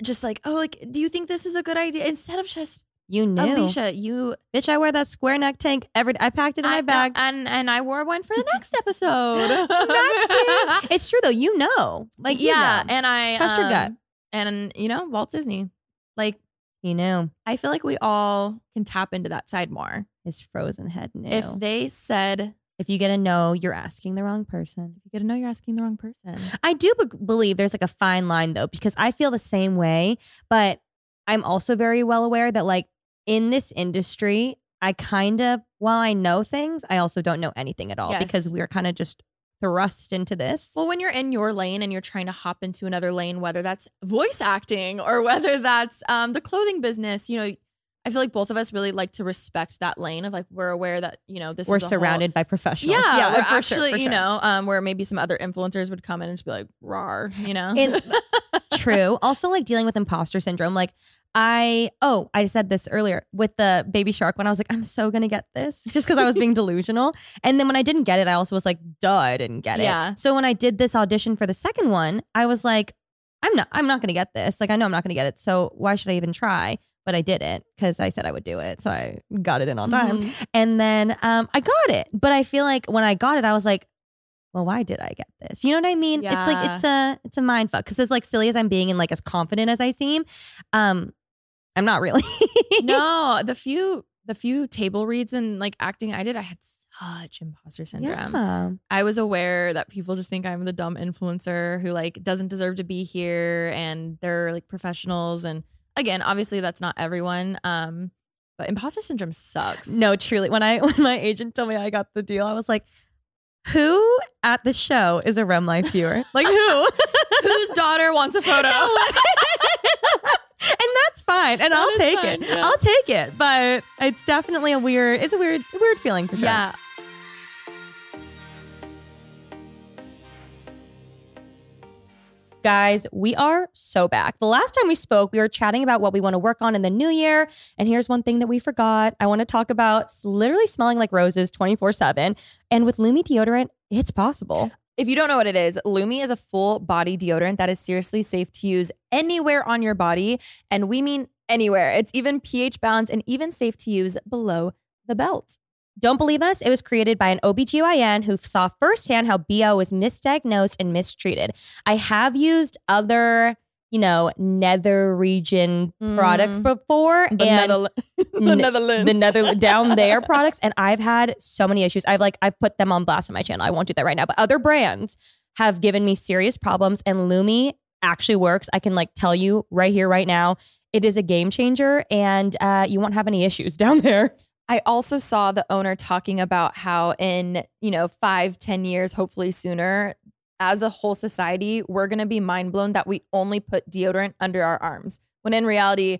just like, oh, like, do you think this is a good idea? Instead of just You knew. Alisha, you Bitch, I wear that square neck tank every I packed it in I- my bag. and and I wore one for the next episode. It's true though. You know. Like you yeah, know. and I Trust your gut. um, and you know Walt Disney, like You know. I feel like we all can tap into that side more. His frozen head knew. If they said, if you get a no, you're asking the wrong person. "You get to know you're asking the wrong person." I do be- believe there's like a fine line though, because I feel the same way, but I'm also very well aware that like in this industry, I kind of, while I know things, I also don't know anything at all Yes. because we're kind of just thrust into this. Well, when you're in your lane and you're trying to hop into another lane, whether that's voice acting or whether that's um, the clothing business, you know, I feel like both of us really like to respect that lane of like we're aware that you know this We're is a whole- surrounded by professionals. yeah, we're for sure, actually you sure. know um where maybe some other influencers would come in and just be like rar you know And- True. Also, like dealing with imposter syndrome. Like, I, oh, I said this earlier with the baby shark when I was like, I'm so going to get this just because I was being delusional. And then when I didn't get it, I also was like, duh, I didn't get it. Yeah. So when I did this audition for the second one, I was like, I'm not, I'm not going to get this. Like, I know I'm not going to get it. So why should I even try? But I did it because I said I would do it. So I got it in on time. Mhm. And then um, I got it. But I feel like when I got it, I was like, well, why did I get this? You know what I mean? It's like it's a it's a mind fuck. Because as like silly as I'm being and like as confident as I seem, um, I'm not really. no the few the few table reads and like acting I did I had such imposter syndrome Yeah. I was aware that people just think I'm the dumb influencer who like doesn't deserve to be here and they're like professionals and again obviously that's not everyone um but imposter syndrome sucks No, truly. When I when my agent told me I got the deal, I was like, who at the show is a Rem Life viewer? Like who? whose daughter wants a photo and that's fine. And I'll take fine, it. yeah. I'll take it. But it's definitely a weird, it's a weird, weird feeling for sure. yeah Guys, we are so back. The last time we spoke, we were chatting about what we want to work on in the new year. And here's one thing that we forgot. I want to talk about literally smelling like roses 24 7. And with Lume deodorant, it's possible. If you don't know what it is, Lume is a full body deodorant that is seriously safe to use anywhere on your body. And we mean anywhere. It's even pH balanced and even safe to use below the belt. Don't believe us? It was created by an OBGYN who saw firsthand how BO was misdiagnosed and mistreated. I have used other, you know, nether region products before. The, and the Netherlands. the nether down there products and i've had so many issues i've like i've put them on blast on my channel i won't do that right now but other brands have given me serious problems and lume actually works i can like tell you right here right now it is a game changer and uh, you won't have any issues down there I also saw the owner talking about how in, you know, five, ten years, hopefully sooner, as a whole society, we're gonna be mind blown that we only put deodorant under our arms. When in reality,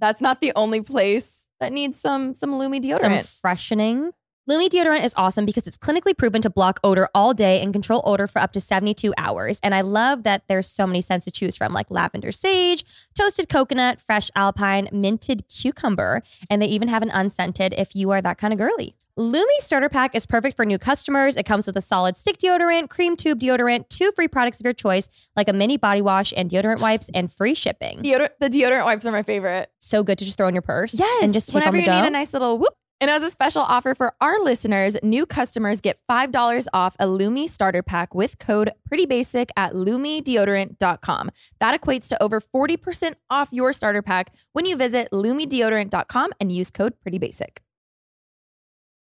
that's not the only place that needs some some Lume some deodorant. freshening Lume deodorant is awesome because it's clinically proven to block odor all day and control odor for up to 72 hours. And I love that there's so many scents to choose from, like lavender sage, toasted coconut, fresh alpine, minted cucumber, and they even have an unscented if you are that kind of girly. Lume Starter Pack is perfect for new customers. It comes with a solid stick deodorant, cream tube deodorant, two free products of your choice, like a mini body wash and deodorant wipes, and free shipping. Deodorant, the deodorant wipes are my favorite. So good to just throw in your purse Yes. and just take whenever you go. need a nice little whoop. And as a special offer for our listeners, new customers get $5 off a Lume starter pack with code PRETTYBASIC at LumeDeodorant.com. That equates to over 40% off your starter pack when you visit LumeDeodorant.com and use code PRETTYBASIC.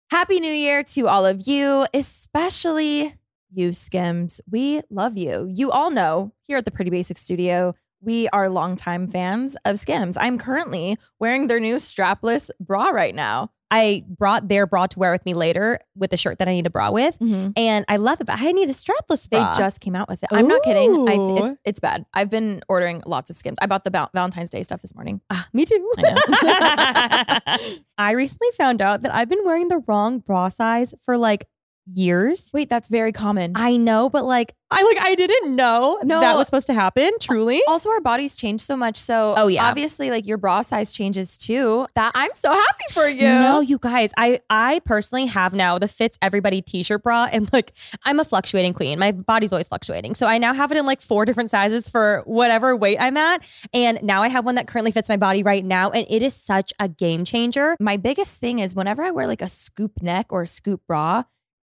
Happy New Year to all of you, especially you, Skims. We love you. You all know here at the Pretty Basic Studio, we are longtime fans of Skims. I'm currently wearing their new strapless bra right now. I brought their bra to wear with me later with the shirt that I need a bra with. And I love it, but I need a strapless They just came out with it. I'm not kidding. I, it's it's bad. I've been ordering lots of Skims. I bought the Val- Valentine's Day stuff this morning. Ah, me too. I I recently found out that I've been wearing the wrong bra size for like years. Wait, that's very common. I know, but like I like I didn't know No. that was supposed to happen. Truly. also, our bodies change so much. So, Oh, yeah. obviously, like your bra size changes too. That I'm so happy for you. No, you guys. I I personally have now the fits everybody t-shirt bra, and like I'm a fluctuating queen. My body's always fluctuating, so I now have it in like four different sizes for whatever weight I'm at. And now I have one that currently fits my body right now, and it is such a game changer. my biggest thing is whenever I wear like a scoop neck or a scoop bra,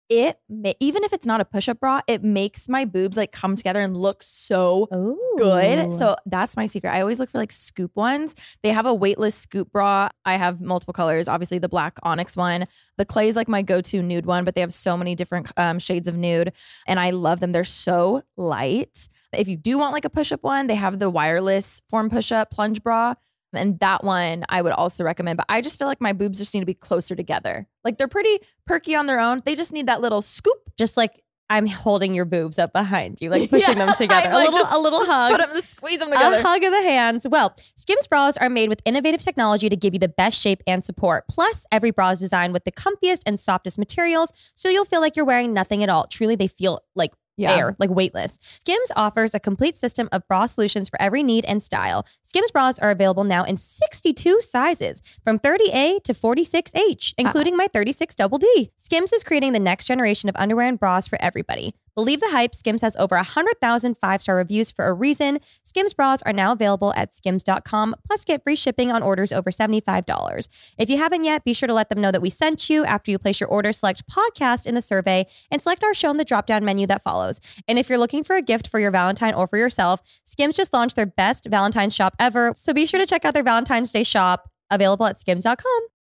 it ma- even if it's not a push-up bra, it makes my boobs like come together and look so Oh, good. So that's my secret. I always look for like scoop ones. They have a weightless scoop bra. I have multiple colors. Obviously, the black onyx one. The clay is like my go-to nude one, but they have so many different um, shades of nude, and I love them. They're so light. If you do want like a push-up one, they have the wireless form push-up plunge bra. And that one I would also recommend. But I just feel like my boobs just need to be closer together. Like they're pretty perky on their own. They just need that little scoop. just like I'm holding your boobs up behind you, like pushing Yeah, them together. A little, just- a little hug. Put them, just squeeze them together. A hug of the hands. Well, Skims bras are made with innovative technology to give you the best shape and support. Plus, every bra is designed with the comfiest and softest materials, so you'll feel like you're wearing nothing at all. Truly, they feel like Yeah. air, like weightless. Skims offers a complete system of bra solutions for every need and style. Skims bras are available now in 62 sizes, from 30A to 46H, including my 36 double D. Skims is creating the next generation of underwear and bras for everybody. Believe the hype, Skims has over 100,000 five star reviews for a reason. Skims bras are now available at skims.com, plus get free shipping on orders over $75. If you haven't yet, be sure to let them know that we sent you after you place your order. Select podcast in the survey and select our show in the drop down menu that follows. And if you're looking for a gift for your Valentine or for yourself, Skims just launched their best Valentine's shop ever. So be sure to check out their Valentine's Day shop available at skims.com.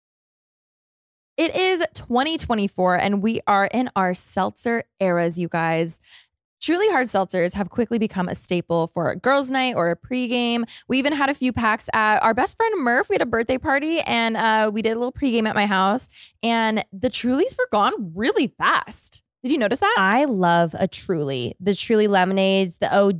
It is 2024 and we are in our seltzer eras, you guys. Truly hard seltzers have quickly become a staple for a girls' night or a pregame. We even had a few packs at our best friend Murph. We had a birthday party and uh, we did a little pregame at my house, and the Trulies were gone really fast. Did you notice that? I love a Truly. The Truly lemonades, the OG,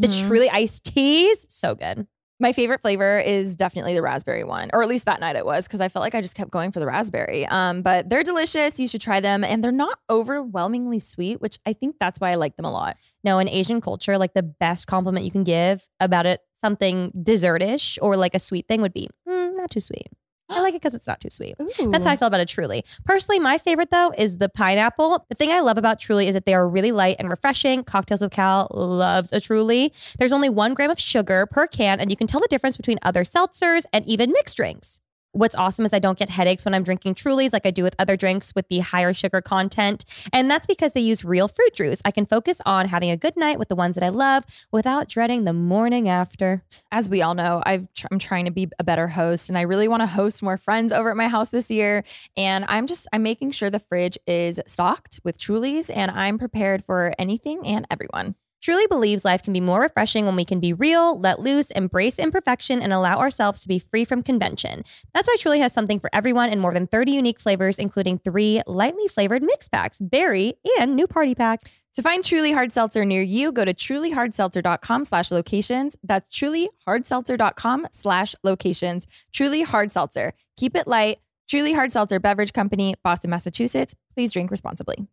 the Mhm. Truly iced teas. So good. My favorite flavor is definitely the raspberry one, or at least that night it was, because I felt like I just kept going for the raspberry. Um, but they're delicious. You should try them, and they're not overwhelmingly sweet, which I think that's why I like them a lot. No, in Asian culture, like the best compliment you can give about it, something dessertish or like a sweet thing would be, "Mm, not too sweet. I like it because it's not too sweet. That's how I feel about a Truly. Personally, my favorite though is the pineapple. The thing I love about Truly is that they are really light and refreshing. Cocktails with Cal loves a Truly. There's only one gram of sugar per can, and you can tell the difference between other seltzers and even mixed drinks. What's awesome is I don't get headaches when I'm drinking Trulies like I do with other drinks with the higher sugar content. And that's because they use real fruit juice. I can focus on having a good night with the ones that I love without dreading the morning after. As we all know, I've tr- I'm trying to be a better host, and I really want to host more friends over at my house this year. And I'm just I'm making sure the fridge is stocked with Trulies, and I'm prepared for anything and everyone. Truly believes life can be more refreshing when we can be real, let loose, embrace imperfection, and allow ourselves to be free from convention. That's why Truly has something for everyone in more than 30 unique flavors, including three lightly flavored mix packs, berry, and new party pack. To find Truly Hard Seltzer near you, go to trulyhardseltzer.com slash locations. That's trulyhardseltzer.com slash locations. Truly Hard Seltzer. Keep it light. Truly Hard Seltzer Beverage Company, Boston, Massachusetts. Please drink responsibly.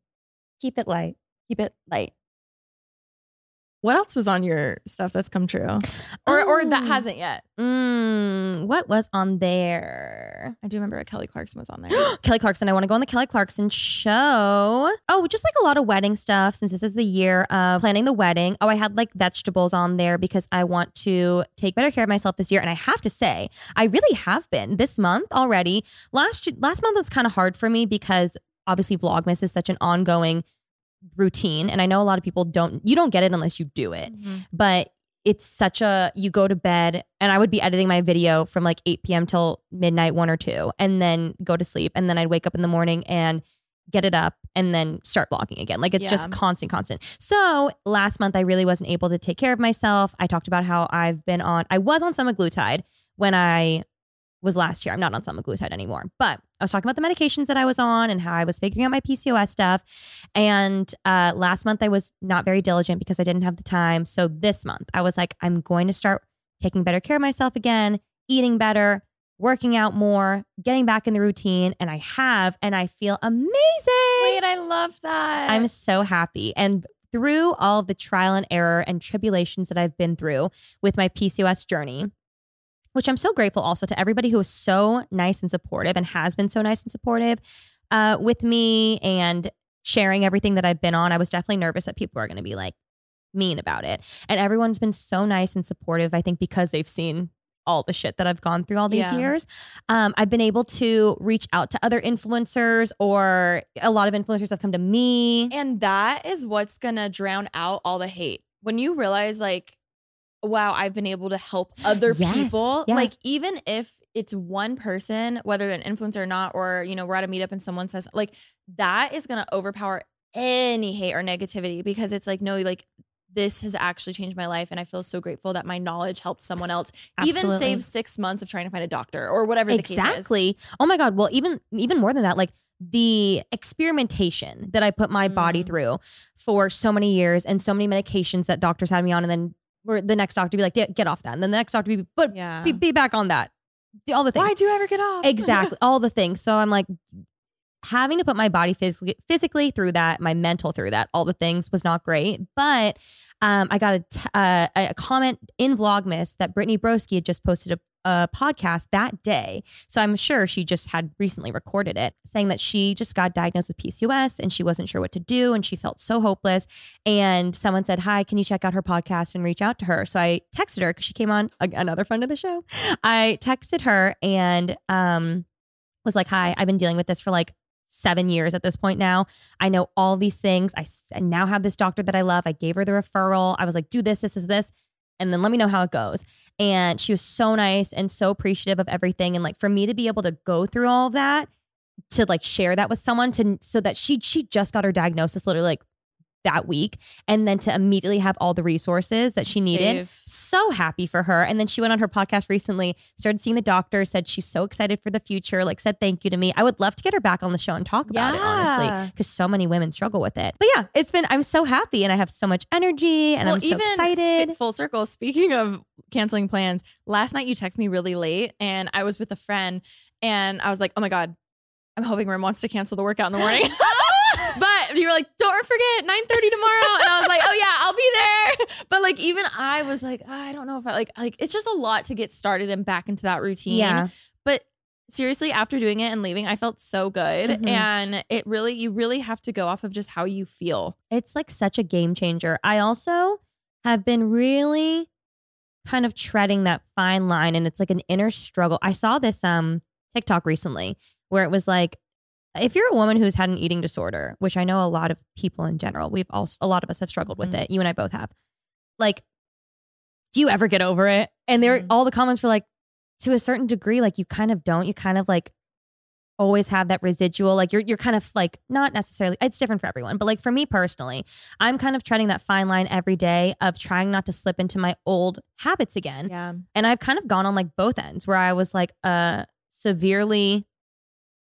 Keep it light. Keep it light. What else was on your stuff that's come true? Or or that Oh. hasn't yet? Mmm, what was on there? I do remember Kelly Clarkson was on there. Kelly Clarkson. I want to go on the Kelly Clarkson show. Oh, just like a lot of wedding stuff since this is the year of planning the wedding. Oh, I had like vegetables on there because I want to take better care of myself this year. And I have to say, I really have been this month already. Last last month was kind of hard for me because obviously Vlogmas is such an ongoing routine. And I know a lot of people don't, you don't get it unless you do it mm-hmm. but it's such a you go to bed and I would be editing my video from like 8 p.m. till midnight, one or two, and then go to sleep. And then I'd wake up in the morning and get it up and then start blogging again. Like it's Yeah. just constant, constant. So last month I really wasn't able to take care of myself. I talked about how I've been on, I was on semaglutide when I was last year. I'm not on semaglutide anymore, but I was talking about the medications that I was on and how I was figuring out my PCOS stuff. And uh, last month I was not very diligent because I didn't have the time. So this month I was like, I'm going to start taking better care of myself again, eating better, working out more, getting back in the routine. And I have, and I feel amazing. Wait, I love that. I'm so happy. And through all of the trial and error and tribulations that I've been through with my PCOS journey, which I'm so grateful also to everybody who is so nice and supportive and has been so nice and supportive uh, with me and sharing everything that I've been on. I was definitely nervous that people are going to be like mean about it. And everyone's been so nice and supportive, I think, because they've seen all the shit that I've gone through all these Yeah. years. Um, I've been able to reach out to other influencers, or a lot of influencers have come to me. And that is what's gonna drown out all the hate. When you realize, like, wow, I've been able to help other Yes, people. yeah. Like, even if it's one person, whether an influencer or not, or you know, we're at a meetup and someone says, like, that is gonna overpower any hate or negativity because it's like, no, like this has actually changed my life. And I feel so grateful that my knowledge helped someone else even save six months of trying to find a doctor or whatever the case is. exactly. Oh my god. Well, even even more than that, like the experimentation that I put my body Mm. through for so many years and so many medications that doctors had me on, and then where the next doctor be like, "Get- "Get off that," and then the next doctor be, "But Yeah. be, be back on that." All the things. Why'd you ever get off? exactly all the things so i'm like having to put my body physically through that my mental through that all the things was not great but um, i got a, t- uh, a comment in vlogmas that brittany broski had just posted a, a podcast that day. So i'm sure she just had recently recorded it saying that she just got diagnosed with pcos and she wasn't sure what to do and she felt so hopeless. And someone said hi can you check out her podcast and reach out to her? So i texted her because she came on another friend of the show. I texted her and um was like, "Hi, I've been dealing with this for like 7 years at this point now. I know all these things. I, I now have this doctor that I love. I gave her the referral. I was like, "Do this, this is this." And then let me know how it goes. And she was so nice and so appreciative of everything and like for me to be able to go through all of that to like share that with someone to so that she she just got her diagnosis literally like that week and then to immediately have all the resources that she needed so happy for her. And then she went on her podcast recently, started seeing the doctor, said she's so excited for the future, like said thank you to me. I would love to get her back on the show and talk about it, honestly, because so many women struggle with it. But yeah, it's been, I'm so happy and I have so much energy and I'm so even excited. sp- full circle. Speaking of canceling plans, last night you texted me really late, and I was with a friend, and I was like, "Oh my god, I'm hoping Rim wants to cancel the workout in the morning." you were like, "Don't forget 9:30 tomorrow," and I was like, "Oh yeah, I'll be there." But like, even I was like, I don't know if I like like it's just a lot to get started and back into that routine. yeah. But seriously, after doing it and leaving, I felt so good, Mhm. and it really you really have to go off of just how you feel. It's like such a game changer. I also have been really kind of treading that fine line and it's like an inner struggle. I saw this um TikTok recently where it was like if you're a woman who's had an eating disorder, which I know a lot of people in general, we've all a lot of us have struggled with Mhm. it. You and I both have. Like do you ever get over it? And there Mhm. all the comments were like to a certain degree like you kind of don't. You kind of like always have that residual like you're you're kind of like not necessarily it's different for everyone but like for me personally I'm kind of treading that fine line every day of trying not to slip into my old habits again Yeah. and I've kind of gone on like both ends where I was like uh severely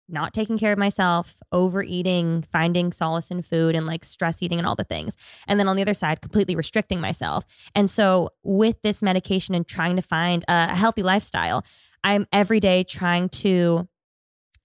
not taking care of myself, overeating, finding solace in food and like stress eating and all the things. And then on the other side, completely restricting myself. And so with this medication and trying to find a healthy lifestyle, I'm every day trying to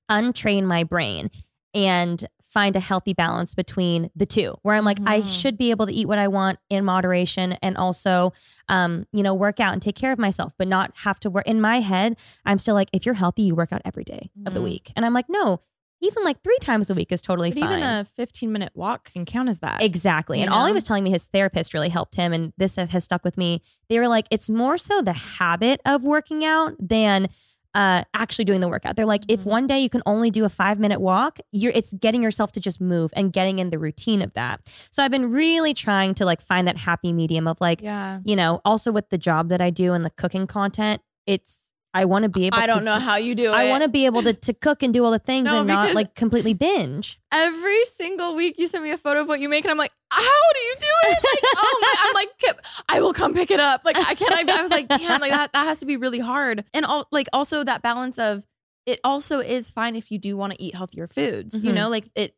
untrain my brain and find a healthy balance between the two where i'm like i Mhm. should be able to eat what i want in moderation and also um you know work out and take care of myself but not have to work in my head i'm still like if you're healthy you work out every day of the Mhm. week and i'm like no even like three times a week is totally But fine even a 15 minute walk can count as that. Exactly. you And Ollie know? was telling me his therapist really helped him, and this has stuck with me. They were like, it's more so the habit of working out than uh, actually doing the workout. They're like, if Mhm. one day you can only do a five minute walk, you're it's getting yourself to just move and getting in the routine of that. So I've been really trying to like find that happy medium of like, yeah. you know, also with the job that I do and the cooking content, it's I want to be able. I don't to, know how you do it. I want to be able to to cook and do all the things No, and not because- like completely binge. every single week you send me a photo of what you make and I'm like, how do you do it? Like, oh my, I'm like, "Kip, I will come pick it up. Like, I can't, I, I was like, damn, like that, that has to be really hard. And all, like, also that balance of it also is fine if you do want to eat healthier foods, you Mhm. know, like it,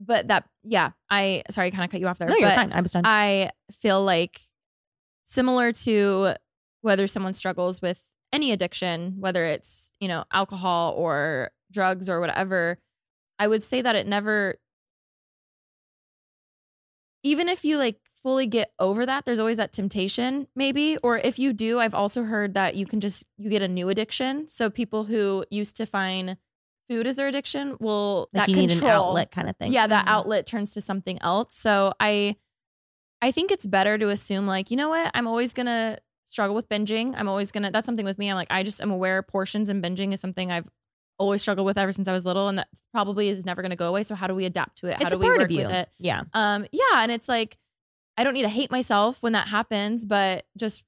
but that, yeah, I, sorry, I kind of cut you off there. No, you're but fine. I was done. I feel like similar to whether someone struggles with any addiction, whether it's, you know, alcohol or drugs or whatever, I would say that it never even if you like fully get over that, there's always that temptation maybe, or if you do, I've also heard that you can just you get a new addiction. So people who used to find food as their addiction will like that you need an control outlet kind of thing. yeah that Mhm. outlet turns to something else so i i think it's better to assume like you know what i'm always gonna struggle with binging. I'm always gonna that's something with me. I'm like i just am aware portions and binging is something i've always struggled with ever since i was little and that probably is never gonna go away. So how do we adapt to it? How It's do we work with it? Yeah. um yeah and it's like i don't need to hate myself when that happens but just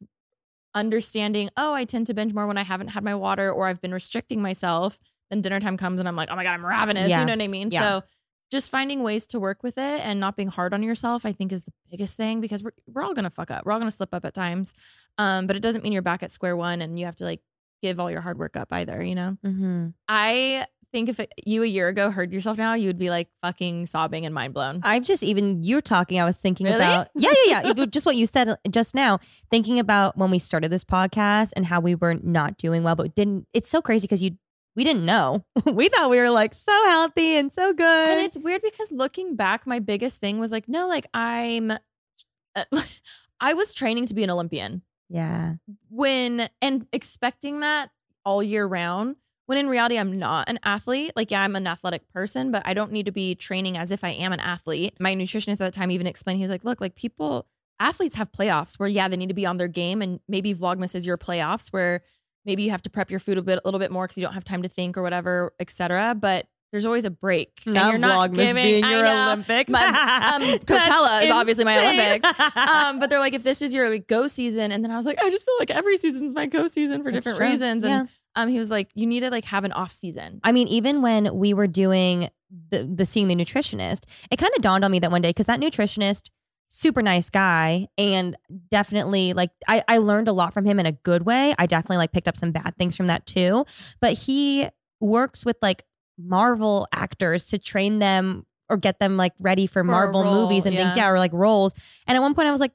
understanding oh i tend to binge more when i haven't had my water or i've been restricting myself then dinner time comes and i'm like oh my god i'm ravenous Yeah. you know what i mean? Yeah. so just finding ways to work with it and not being hard on yourself i think is the biggest thing because we're, we're all gonna fuck up we're all gonna slip up at times um but it doesn't mean you're back at square one and you have to like give all your hard work up either you know Mm-hmm. I think if it, you a year ago heard yourself now, you would be like fucking sobbing and mind blown. I've just even you're talking. I was thinking Really? about yeah, yeah, yeah. Just what you said just now. Thinking about when we started this podcast and how we were not doing well, but didn't. It's so crazy because you we didn't know. we thought we were like so healthy and so good. And it's weird because looking back, my biggest thing was like, no, like I'm, uh, I was training to be an Olympian yeah, when and expecting that all year round. When in reality, I'm not an athlete. Like, yeah, I'm an athletic person, but I don't need to be training as if I am an athlete. My nutritionist at the time even explained, he was like, look, like people, athletes have playoffs where, yeah, they need to be on their game. And maybe Vlogmas is your playoffs where maybe you have to prep your food a bit, a little bit more because you don't have time to think or whatever, etc. But there's always a break. and you're not Vlogmas giving, being your. Olympics. My- um, Coachella is obviously my. Olympics. um, but they're like, if this is your like, go season, and then I was like, I just feel like every season's my go season for That's different true. reasons. Yeah. And um, he was like, you need to like have an off season. I mean, even when we were doing the the seeing the nutritionist, it kind of dawned on me that one day because that nutritionist, super nice guy, and definitely like I I learned a lot from him in a good way. I definitely like picked up some bad things from that too. But he works with like Marvel actors to train them or get them like ready for, a Marvel movies and things, yeah. yeah, or like roles. And at one point, I was like.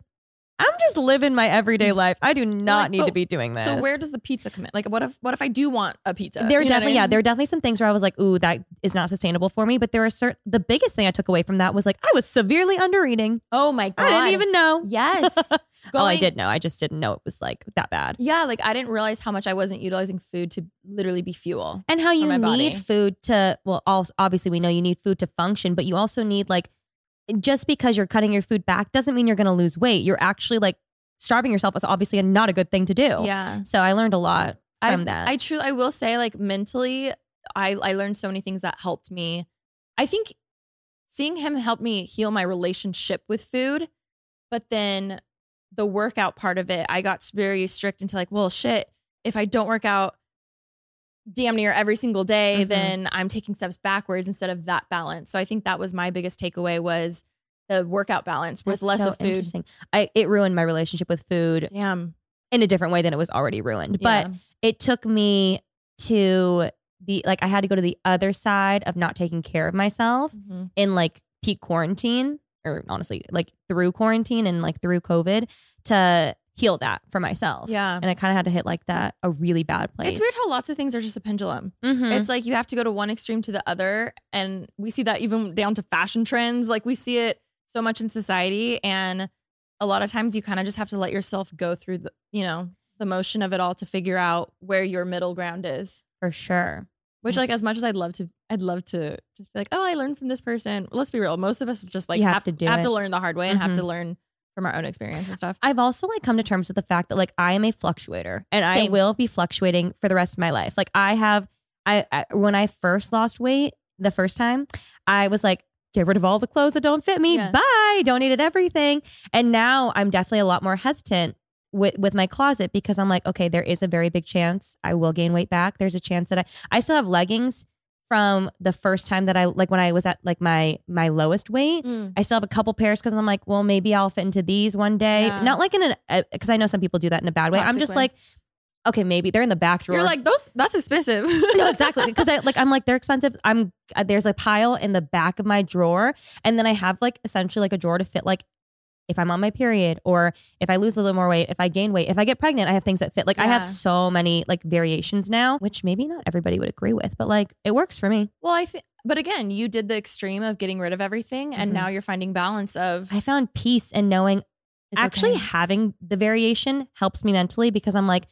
I'm just living my everyday life. I do not Mm. like, need to be doing this. So where does the pizza come in? Like, what if what if I do want a pizza? there are You know I definitely yeah there are definitely some things where i was like ooh that is not sustainable for me but there are certain the biggest thing i took away from that was like i was severely under eating Oh my god! i didn't even know Yes. oh i did know i just didn't know it was like that bad Yeah, like I didn't realize how much I wasn't utilizing food to literally be fuel. and how you need body. food to well also, obviously we know you need food to function but you also need like just because you're cutting your food back doesn't mean you're going to lose weight you're actually like starving yourself is obviously not a good thing to do Yeah. so i learned a lot from I've, that I truly, I will say, like mentally, I I learned so many things that helped me. I think seeing him help me heal my relationship with food, but then the workout part of it, I got very strict into like, well, shit, if I don't work out damn near every single day, Mhm. then I'm taking steps backwards instead of that balance. So I think that was my biggest takeaway was the workout balance with That's less so of food. I, it ruined my relationship with food Damn. in a different way than it was already ruined. But it took me to the like I had to go to the other side of not taking care of myself Mhm. in like peak quarantine or honestly like through quarantine and like through COVID to heal that for myself. Yeah. And I kind of had to hit like that a really bad place. It's weird how lots of things are just a pendulum. Mhm. It's like you have to go to one extreme to the other. And we see that even down to fashion trends. Like we see it so much in society. And a lot of times you kind of just have to let yourself go through the, you know, the motion of it all to figure out where your middle ground is. for sure. Which, like, as much as I'd love to, I'd love to just be like, oh, I learned from this person. Let's be real. Most of us just like You have to do have it. to learn the hard way and have Mhm. to learn from our own experience and stuff. I've also like come to terms with the fact that like I am a fluctuator and I will be fluctuating for the rest of my life. Like I have I, I when I first lost weight the first time, I was like get rid of all the clothes that don't fit me. Yeah. Bye. Donated everything. And now I'm definitely a lot more hesitant with with my closet because I'm like, okay, there is a very big chance I will gain weight back. There's a chance that I I still have leggings from the first time that I like when I was at like my my lowest weight. Mm. I still have a couple pairs because I'm like, well, maybe I'll fit into these one day. Yeah. Not like in a because I know some people do that in a bad way. I'm just way. like, okay, maybe they're in the back drawer. You're like, those, that's expensive. no, exactly. Because I like I'm like they're expensive. I'm uh, there's a pile in the back of my drawer, and then I have like essentially like a drawer to fit like if I'm on my period or if I lose a little more weight, if I gain weight, if I get pregnant, I have things that fit. Like I have so many like variations now, which maybe not everybody would agree with, but like it works for me. Well, I think, but again, you did the extreme of getting rid of everything, and Mhm. now you're finding balance of I found peace in knowing It's actually okay. having the variation helps me mentally because I'm like,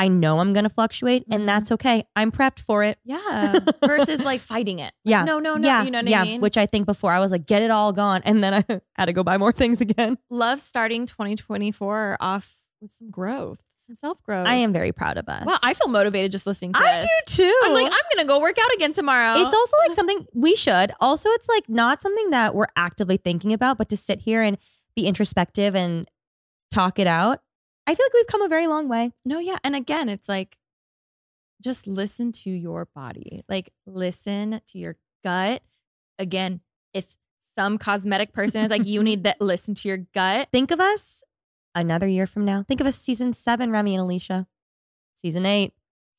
I know I'm gonna fluctuate Mhm. and that's okay. I'm prepped for it. yeah, versus like fighting it. Like, Yeah. no, no, no. yeah, you know what yeah. I mean? Which I think before I was like, get it all gone, and then I had to go buy more things again. Love starting 2024 off with some growth, some self growth. I am very proud of us. Wow, I feel motivated just listening to I this. do too. I'm like, I'm gonna go work out again tomorrow. it's also like something we should. Also, it's like not something that we're actively thinking about, but to sit here and be introspective and talk it out. I feel like we've come a very long way. no, yeah, and again, it's like just listen to your body. Like listen to your gut. Again, if some cosmetic person is like, you need that, listen to your gut. Think of us another year from now. Think of us season seven, Remi and Alisha. Season eight,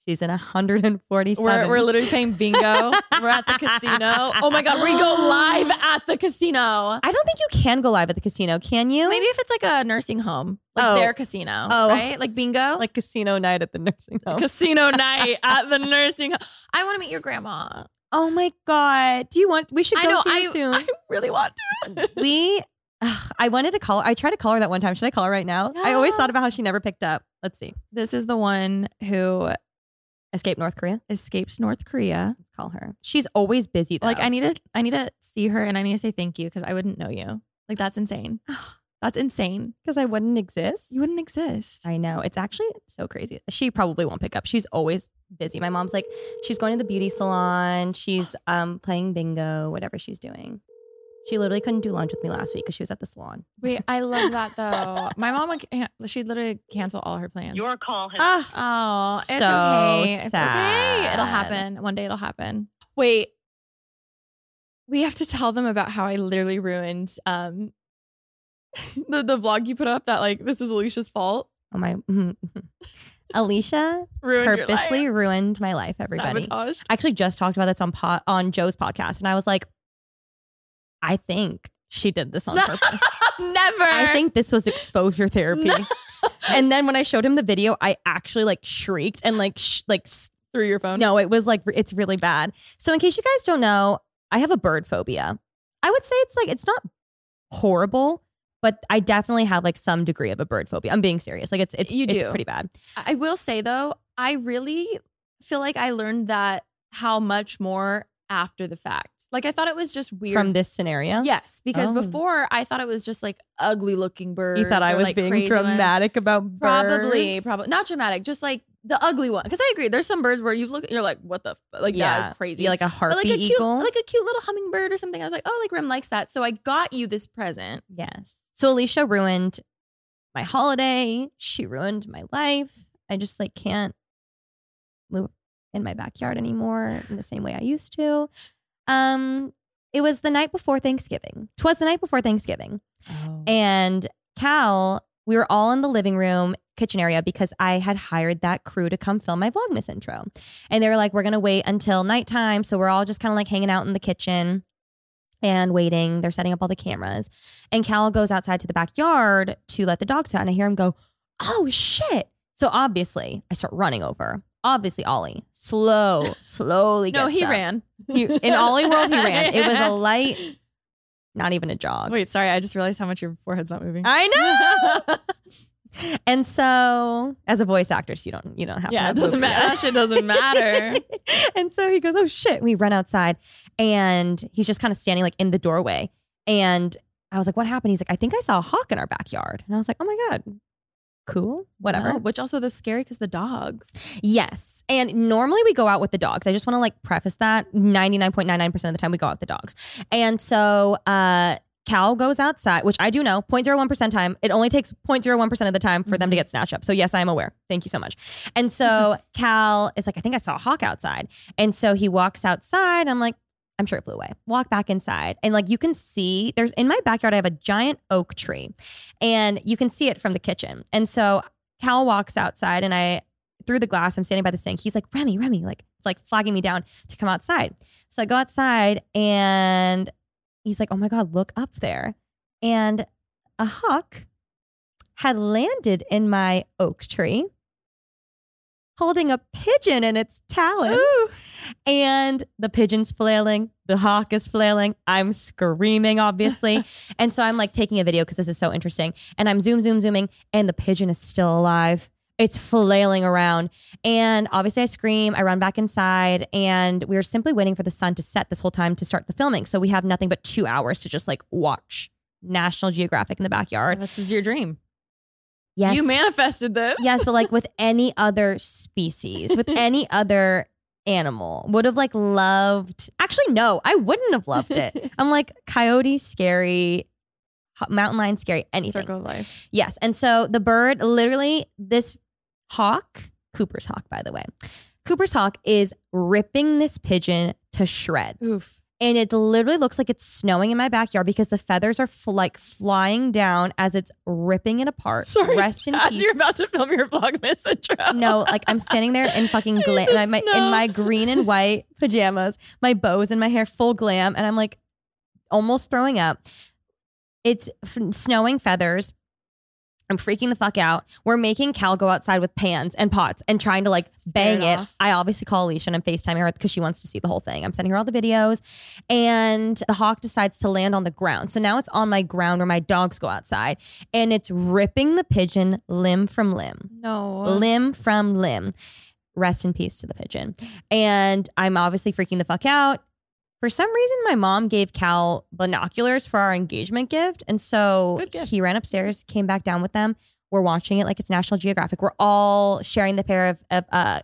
She's in 147. We're, we're literally playing bingo. we're at the casino. Oh my God, we go live at the casino. I don't think you can go live at the casino, can you? Maybe if it's like a nursing home, like Oh. their casino, Oh. right? Like bingo. like casino night at the nursing home. casino night at the nursing home. I want to meet your grandma. oh my god! Do you want? We should I go know. see I, you soon. I really want to. we. I wanted to call. I tried to call her that one time. Should I call her right now? I always thought about how she never picked up. Let's see. This is the one who Escape North Korea. escapes North Korea. Let's call her. She's always busy. Though. Like I need to, I need to see her and I need to say thank you because I wouldn't know you. Like that's insane. That's insane. because I wouldn't exist. You wouldn't exist. I know. It's actually so crazy. She probably won't pick up. She's always busy. My mom's like, she's going to the beauty salon. She's um playing bingo, whatever she's doing. She literally couldn't do lunch with me last week because she was at the salon. Wait, I love that though. My mom would, can- she'd literally cancel all her plans. Your call has Ah, Oh, it's So okay. It's okay. It'll happen. One day it'll happen. Wait. We have to tell them about how I literally ruined um the, the vlog you put up that like this is Alisha's fault. oh my. Alisha Ruined your purposely ruined my life, everybody. Sabotaged. I actually just talked about this on pod, on Joe's podcast, and I was like, I think she did this on purpose. Never. I think this was exposure therapy. No. and then when I showed him the video, I actually like shrieked and like sh- like through your phone. no, it was like it's really bad. So in case you guys don't know, I have a bird phobia. I would say it's like it's not horrible, but I definitely have like some degree of a bird phobia. I'm being serious. Like it's it's You it's do. pretty bad. I will say though, I really feel like I learned that how much more after the fact. Like I thought it was just weird From this scenario. Yes, because Oh. before I thought it was just like ugly looking birds. You thought I was like, being crazy ones. dramatic about Probably, birds? probably not dramatic. Just like the ugly one. Because I agree, there's some birds where you look, you're like, what the, f-? like that is crazy. Yeah, like a but harpy like a cute, eagle. like a cute little hummingbird or something. I was like, oh, like Rim likes that, so I got you this present. Yes. So Alisha ruined my holiday. She ruined my life. I just like can't move in my backyard anymore in the same way I used to. Um, it was the night before Thanksgiving. Twas the night before Thanksgiving. Oh. And Cal, we were all in the living room kitchen area because I had hired that crew to come film my Vlogmas intro. And they were like, we're going to wait until nighttime. So we're all just kind of like hanging out in the kitchen and waiting. They're setting up all the cameras. And Cal goes outside to the backyard to let the dogs out. And I hear him go, oh shit. So obviously, I start running over. Obviously, Ollie, slow, slowly. no, gets he up. ran. He- in Ollie world, he ran. It was a light, not even a jog. Wait, sorry, I just realized how much your forehead's not moving. I know. and so, as a voice actress, you don't you don't have. to yeah, it doesn't matter. That shit doesn't matter. and so he goes, "Oh shit!" We run outside, and he's just kind of standing like in the doorway. And I was like, "What happened?" He's like, "I think I saw a hawk in our backyard." And I was like, "Oh my god, cool, whatever." Oh, which also the scary because the dogs. Yes. And normally we go out with the dogs. I just want to like preface that 99.99% of the time we go out with the dogs. And so uh Cal goes outside, which I do know 0.01% time. It only takes 0.01% of the time for them to get snatched up. So yes, I am aware. Thank you so much. And so Cal is like, I think I saw a hawk outside. And so he walks outside. I'm like, I'm sure it flew away. Walk back inside. And like you can see, there's in my backyard, I have a giant oak tree. And you can see it from the kitchen. And so Cal walks outside and I through the glass, I'm standing by the sink. He's like, Remi, Remi, like, like flagging me down to come outside. So I go outside and he's like, oh my God, look up there. And a hawk had landed in my oak tree holding a pigeon in its talons. And the pigeon's flailing, the hawk is flailing. I'm screaming, obviously. and so I'm like taking a video because this is so interesting. And I'm zoom, zoom, zooming, and the pigeon is still alive. It's flailing around. And obviously, I scream. I run back inside. And we are simply waiting for the sun to set this whole time to start the filming. So we have nothing but two hours to just like watch National Geographic in the backyard. This is your dream. Yes. You manifested this. Yes, but like with any other species, with any other animal, would have like loved. Actually, no, I wouldn't have loved it. I'm like coyote, scary, mountain lion, scary, anything. Circle of life. Yes, and so the bird, literally, this hawk, Cooper's hawk, by the way, Cooper's hawk is ripping this pigeon to shreds. Oof. And it literally looks like it's snowing in my backyard because the feathers are fl- like flying down as it's ripping it apart. Sorry, Rest in as peace. you're about to film your Vlogmas intro. no, like I'm standing there in fucking glam, my, my- in my green and white pajamas, my bows in my hair, full glam, and I'm like almost throwing up. It's f- snowing feathers. I'm freaking the fuck out. We're making Cal go outside with pans and pots and trying to like bang it. I obviously call Alisha and I'm FaceTiming her because she wants to see the whole thing. I'm sending her all the videos. And the hawk decides to land on the ground. So now it's on my ground where my dogs go outside and it's ripping the pigeon limb from limb No. limb from limb. Rest in peace to the pigeon. And I'm obviously freaking the fuck out. For some reason, my mom gave Cal binoculars for our engagement gift. And so gift. he ran upstairs, came back down with them. We're watching it like it's National Geographic. We're all sharing the pair of, of uh,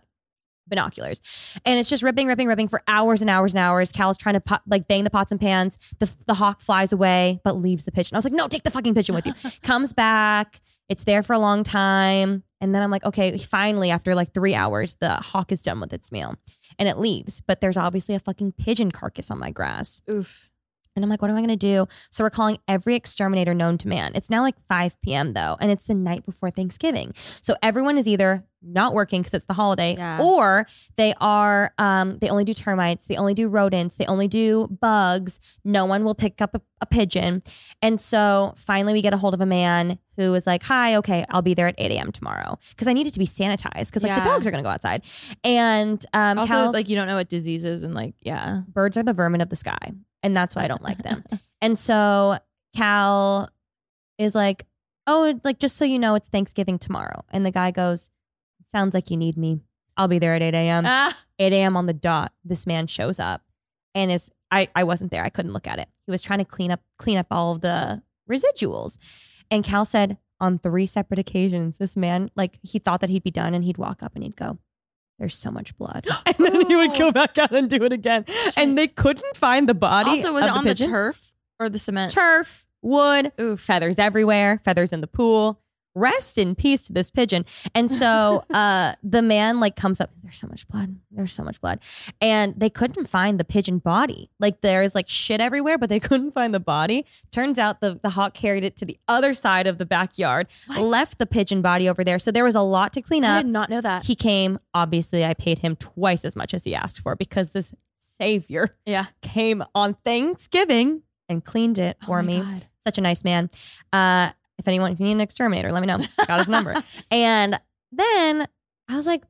binoculars. And it's just ripping, ripping, ripping for hours and hours and hours. Cal's trying to pot, like bang the pots and pans. The, the hawk flies away, but leaves the pigeon. I was like, no, take the fucking pigeon with you. Comes back. It's there for a long time. And then I'm like, okay, finally, after like three hours, the hawk is done with its meal and it leaves. But there's obviously a fucking pigeon carcass on my grass. Oof. And I'm like, what am I going to do? So we're calling every exterminator known to man. It's now like 5 p.m. though, and it's the night before Thanksgiving. So everyone is either not working because it's the holiday, Yeah. or they are, um, they only do termites, they only do rodents, they only do bugs. No one will pick up a, a pigeon. And so finally we get a hold of a man who is like, hi, okay, I'll be there at 8 a.m. tomorrow because I need it to be sanitized because like the dogs are going to go outside. And um, Also, Cal's- like you don't know what diseases and like yeah. birds are the vermin of the sky and that's why i don't like them. And so cal is like oh like just so you know it's thanksgiving tomorrow. And the guy goes sounds like you need me. I'll be there at 8 a.m ah. 8 a.m on the dot this man shows up and is I, I wasn't there. I couldn't look at it. He was trying to clean up clean up all of the residuals. And cal said on three separate occasions this man like he thought that he'd be done and he'd walk up and he'd go there's so much blood and then he would go oh. back out and do it again and they couldn't find the body. Also, was of it on the turf or the cement? turf, wood, Oof. feathers everywhere, feathers in the pool. Rest in peace to this pigeon. And so uh the man like comes up, there's so much blood. There's so much blood. And they couldn't find the pigeon body. Like there's like shit everywhere, but they couldn't find the body. Turns out the, the hawk carried it to the other side of the backyard, What? left the pigeon body over there. So there was a lot to clean up. I did not know that. He came, obviously, I paid him twice as much as he asked for because this savior yeah. came on Thanksgiving and cleaned it Oh for me. God. Such a nice man. Uh, if anyone, if you need an exterminator, let me know. Got his number. And then I was like,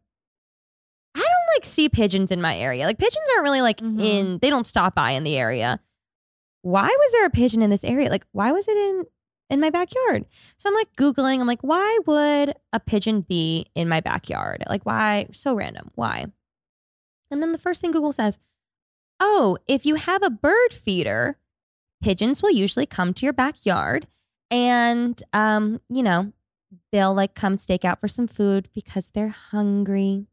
I don't like see pigeons in my area. Like pigeons aren't really like Mhm. in, they don't stop by in the area. Why was there a pigeon in this area? Like, why was it in in my backyard? So I'm like Googling, I'm like, why would a pigeon be in my backyard? Like, why? So random. Why? And then the first thing Google says, oh, if you have a bird feeder, pigeons will usually come to your backyard and um, you know, they'll like come stake out for some food because they're hungry.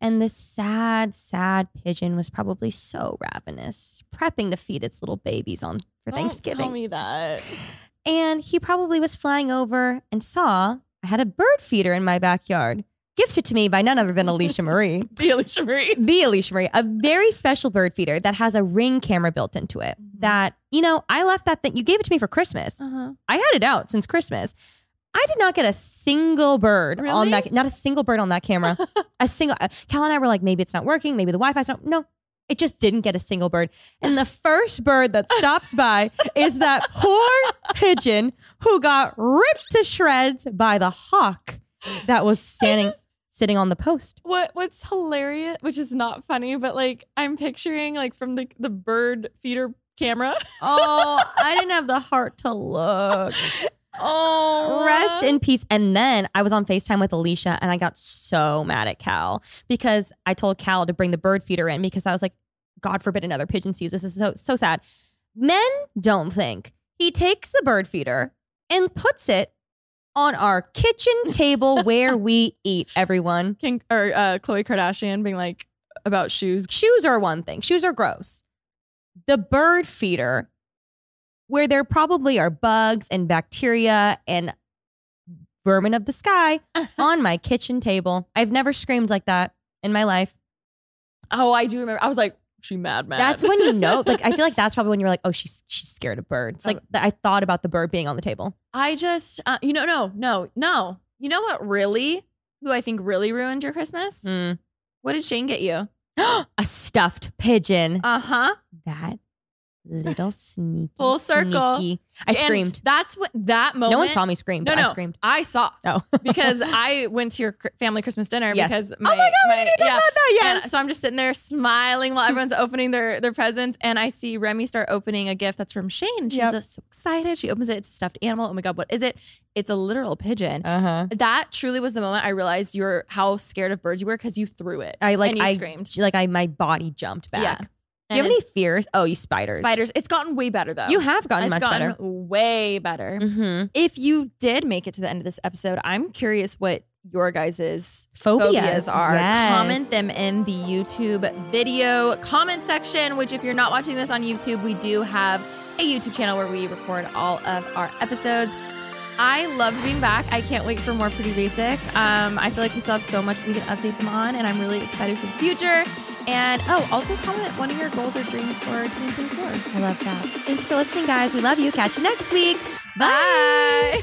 And this sad, sad pigeon was probably so ravenous, prepping to feed its little babies on for Don't Thanksgiving. Tell me that. And he probably was flying over and saw I had a bird feeder in my backyard, gifted to me by none other than Alisha Marie. The Alisha Marie. the Alisha Marie, a very special bird feeder that has a ring camera built into it. Mhm. That, you know, I left that thing, you gave it to me for Christmas. Uh-huh. I had it out since Christmas. I did not get a single bird on that, not a single bird on that camera. a single, uh, Cal and I were like, maybe it's not working, maybe the Wi Fi's not. No, it just didn't get a single bird. And the first bird that stops by is that poor pigeon who got ripped to shreds by the hawk that was standing, sitting on the post. What what's hilarious, which is not funny, but like I'm picturing like from the the bird feeder camera. Oh, I didn't have the heart to look. Oh, Rest in peace. And then I was on FaceTime with Alisha and I got so mad at Cal because I told Cal to bring the bird feeder in because I was like, God forbid another pigeon sees this. This is so so sad. Men don't think. He takes the bird feeder and puts it on our kitchen table where we eat, everyone. King or uh, Khloe Kardashian being like about shoes. Shoes are one thing. Shoes are gross. The bird feeder, where there probably are bugs and bacteria and vermin of the sky on my kitchen table. I've never screamed like that in my life. Oh, I do remember. I was like, she mad mad. That's when you know. Like I feel like that's probably when you're like, oh, she's she's scared of birds. Like th- I thought about the bird being on the table. I just, uh, you know, no, no, no. You know what? Really, who I think really ruined your Christmas? Mm. What did Shane get you? A stuffed pigeon. Uh huh. that little sneaky. Full circle. sneaky- I And screamed. That's what that moment. No one saw me scream, No, but I no. screamed. I saw Oh, because I went to your cr- family Christmas dinner Yes. because oh my, my god, we my- didn't even talk yeah. about that. Yes. And so I'm just sitting there smiling while everyone's opening their their presents, and I see Remi start opening a gift that's from Shane. She's Yep. uh, so excited. She opens it. It's a stuffed animal. Oh my god, what is it? It's a literal pigeon. uh huh. that truly was the moment I realized you're how scared of birds you were because you threw it. I like and you I screamed. like I my body jumped back. Yeah. Do you have any fears? Oh, you spiders. spiders? It's gotten way better though. You have gotten it's much gotten better. way better. Mm-hmm. If you did make it to the end of this episode, I'm curious what your guys' Phobias, phobias are. Yes. Comment them in the YouTube video comment section, which if you're not watching this on YouTube, we do have a YouTube channel where we record all of our episodes. I loved being back. I can't wait for more Pretty Basic. Um, I feel like we still have so much we can update them on, and I'm really excited for the future. And oh, also comment one of your goals or dreams for 2024. I love that. Thanks for listening, guys. We love you. Catch you next week. Bye.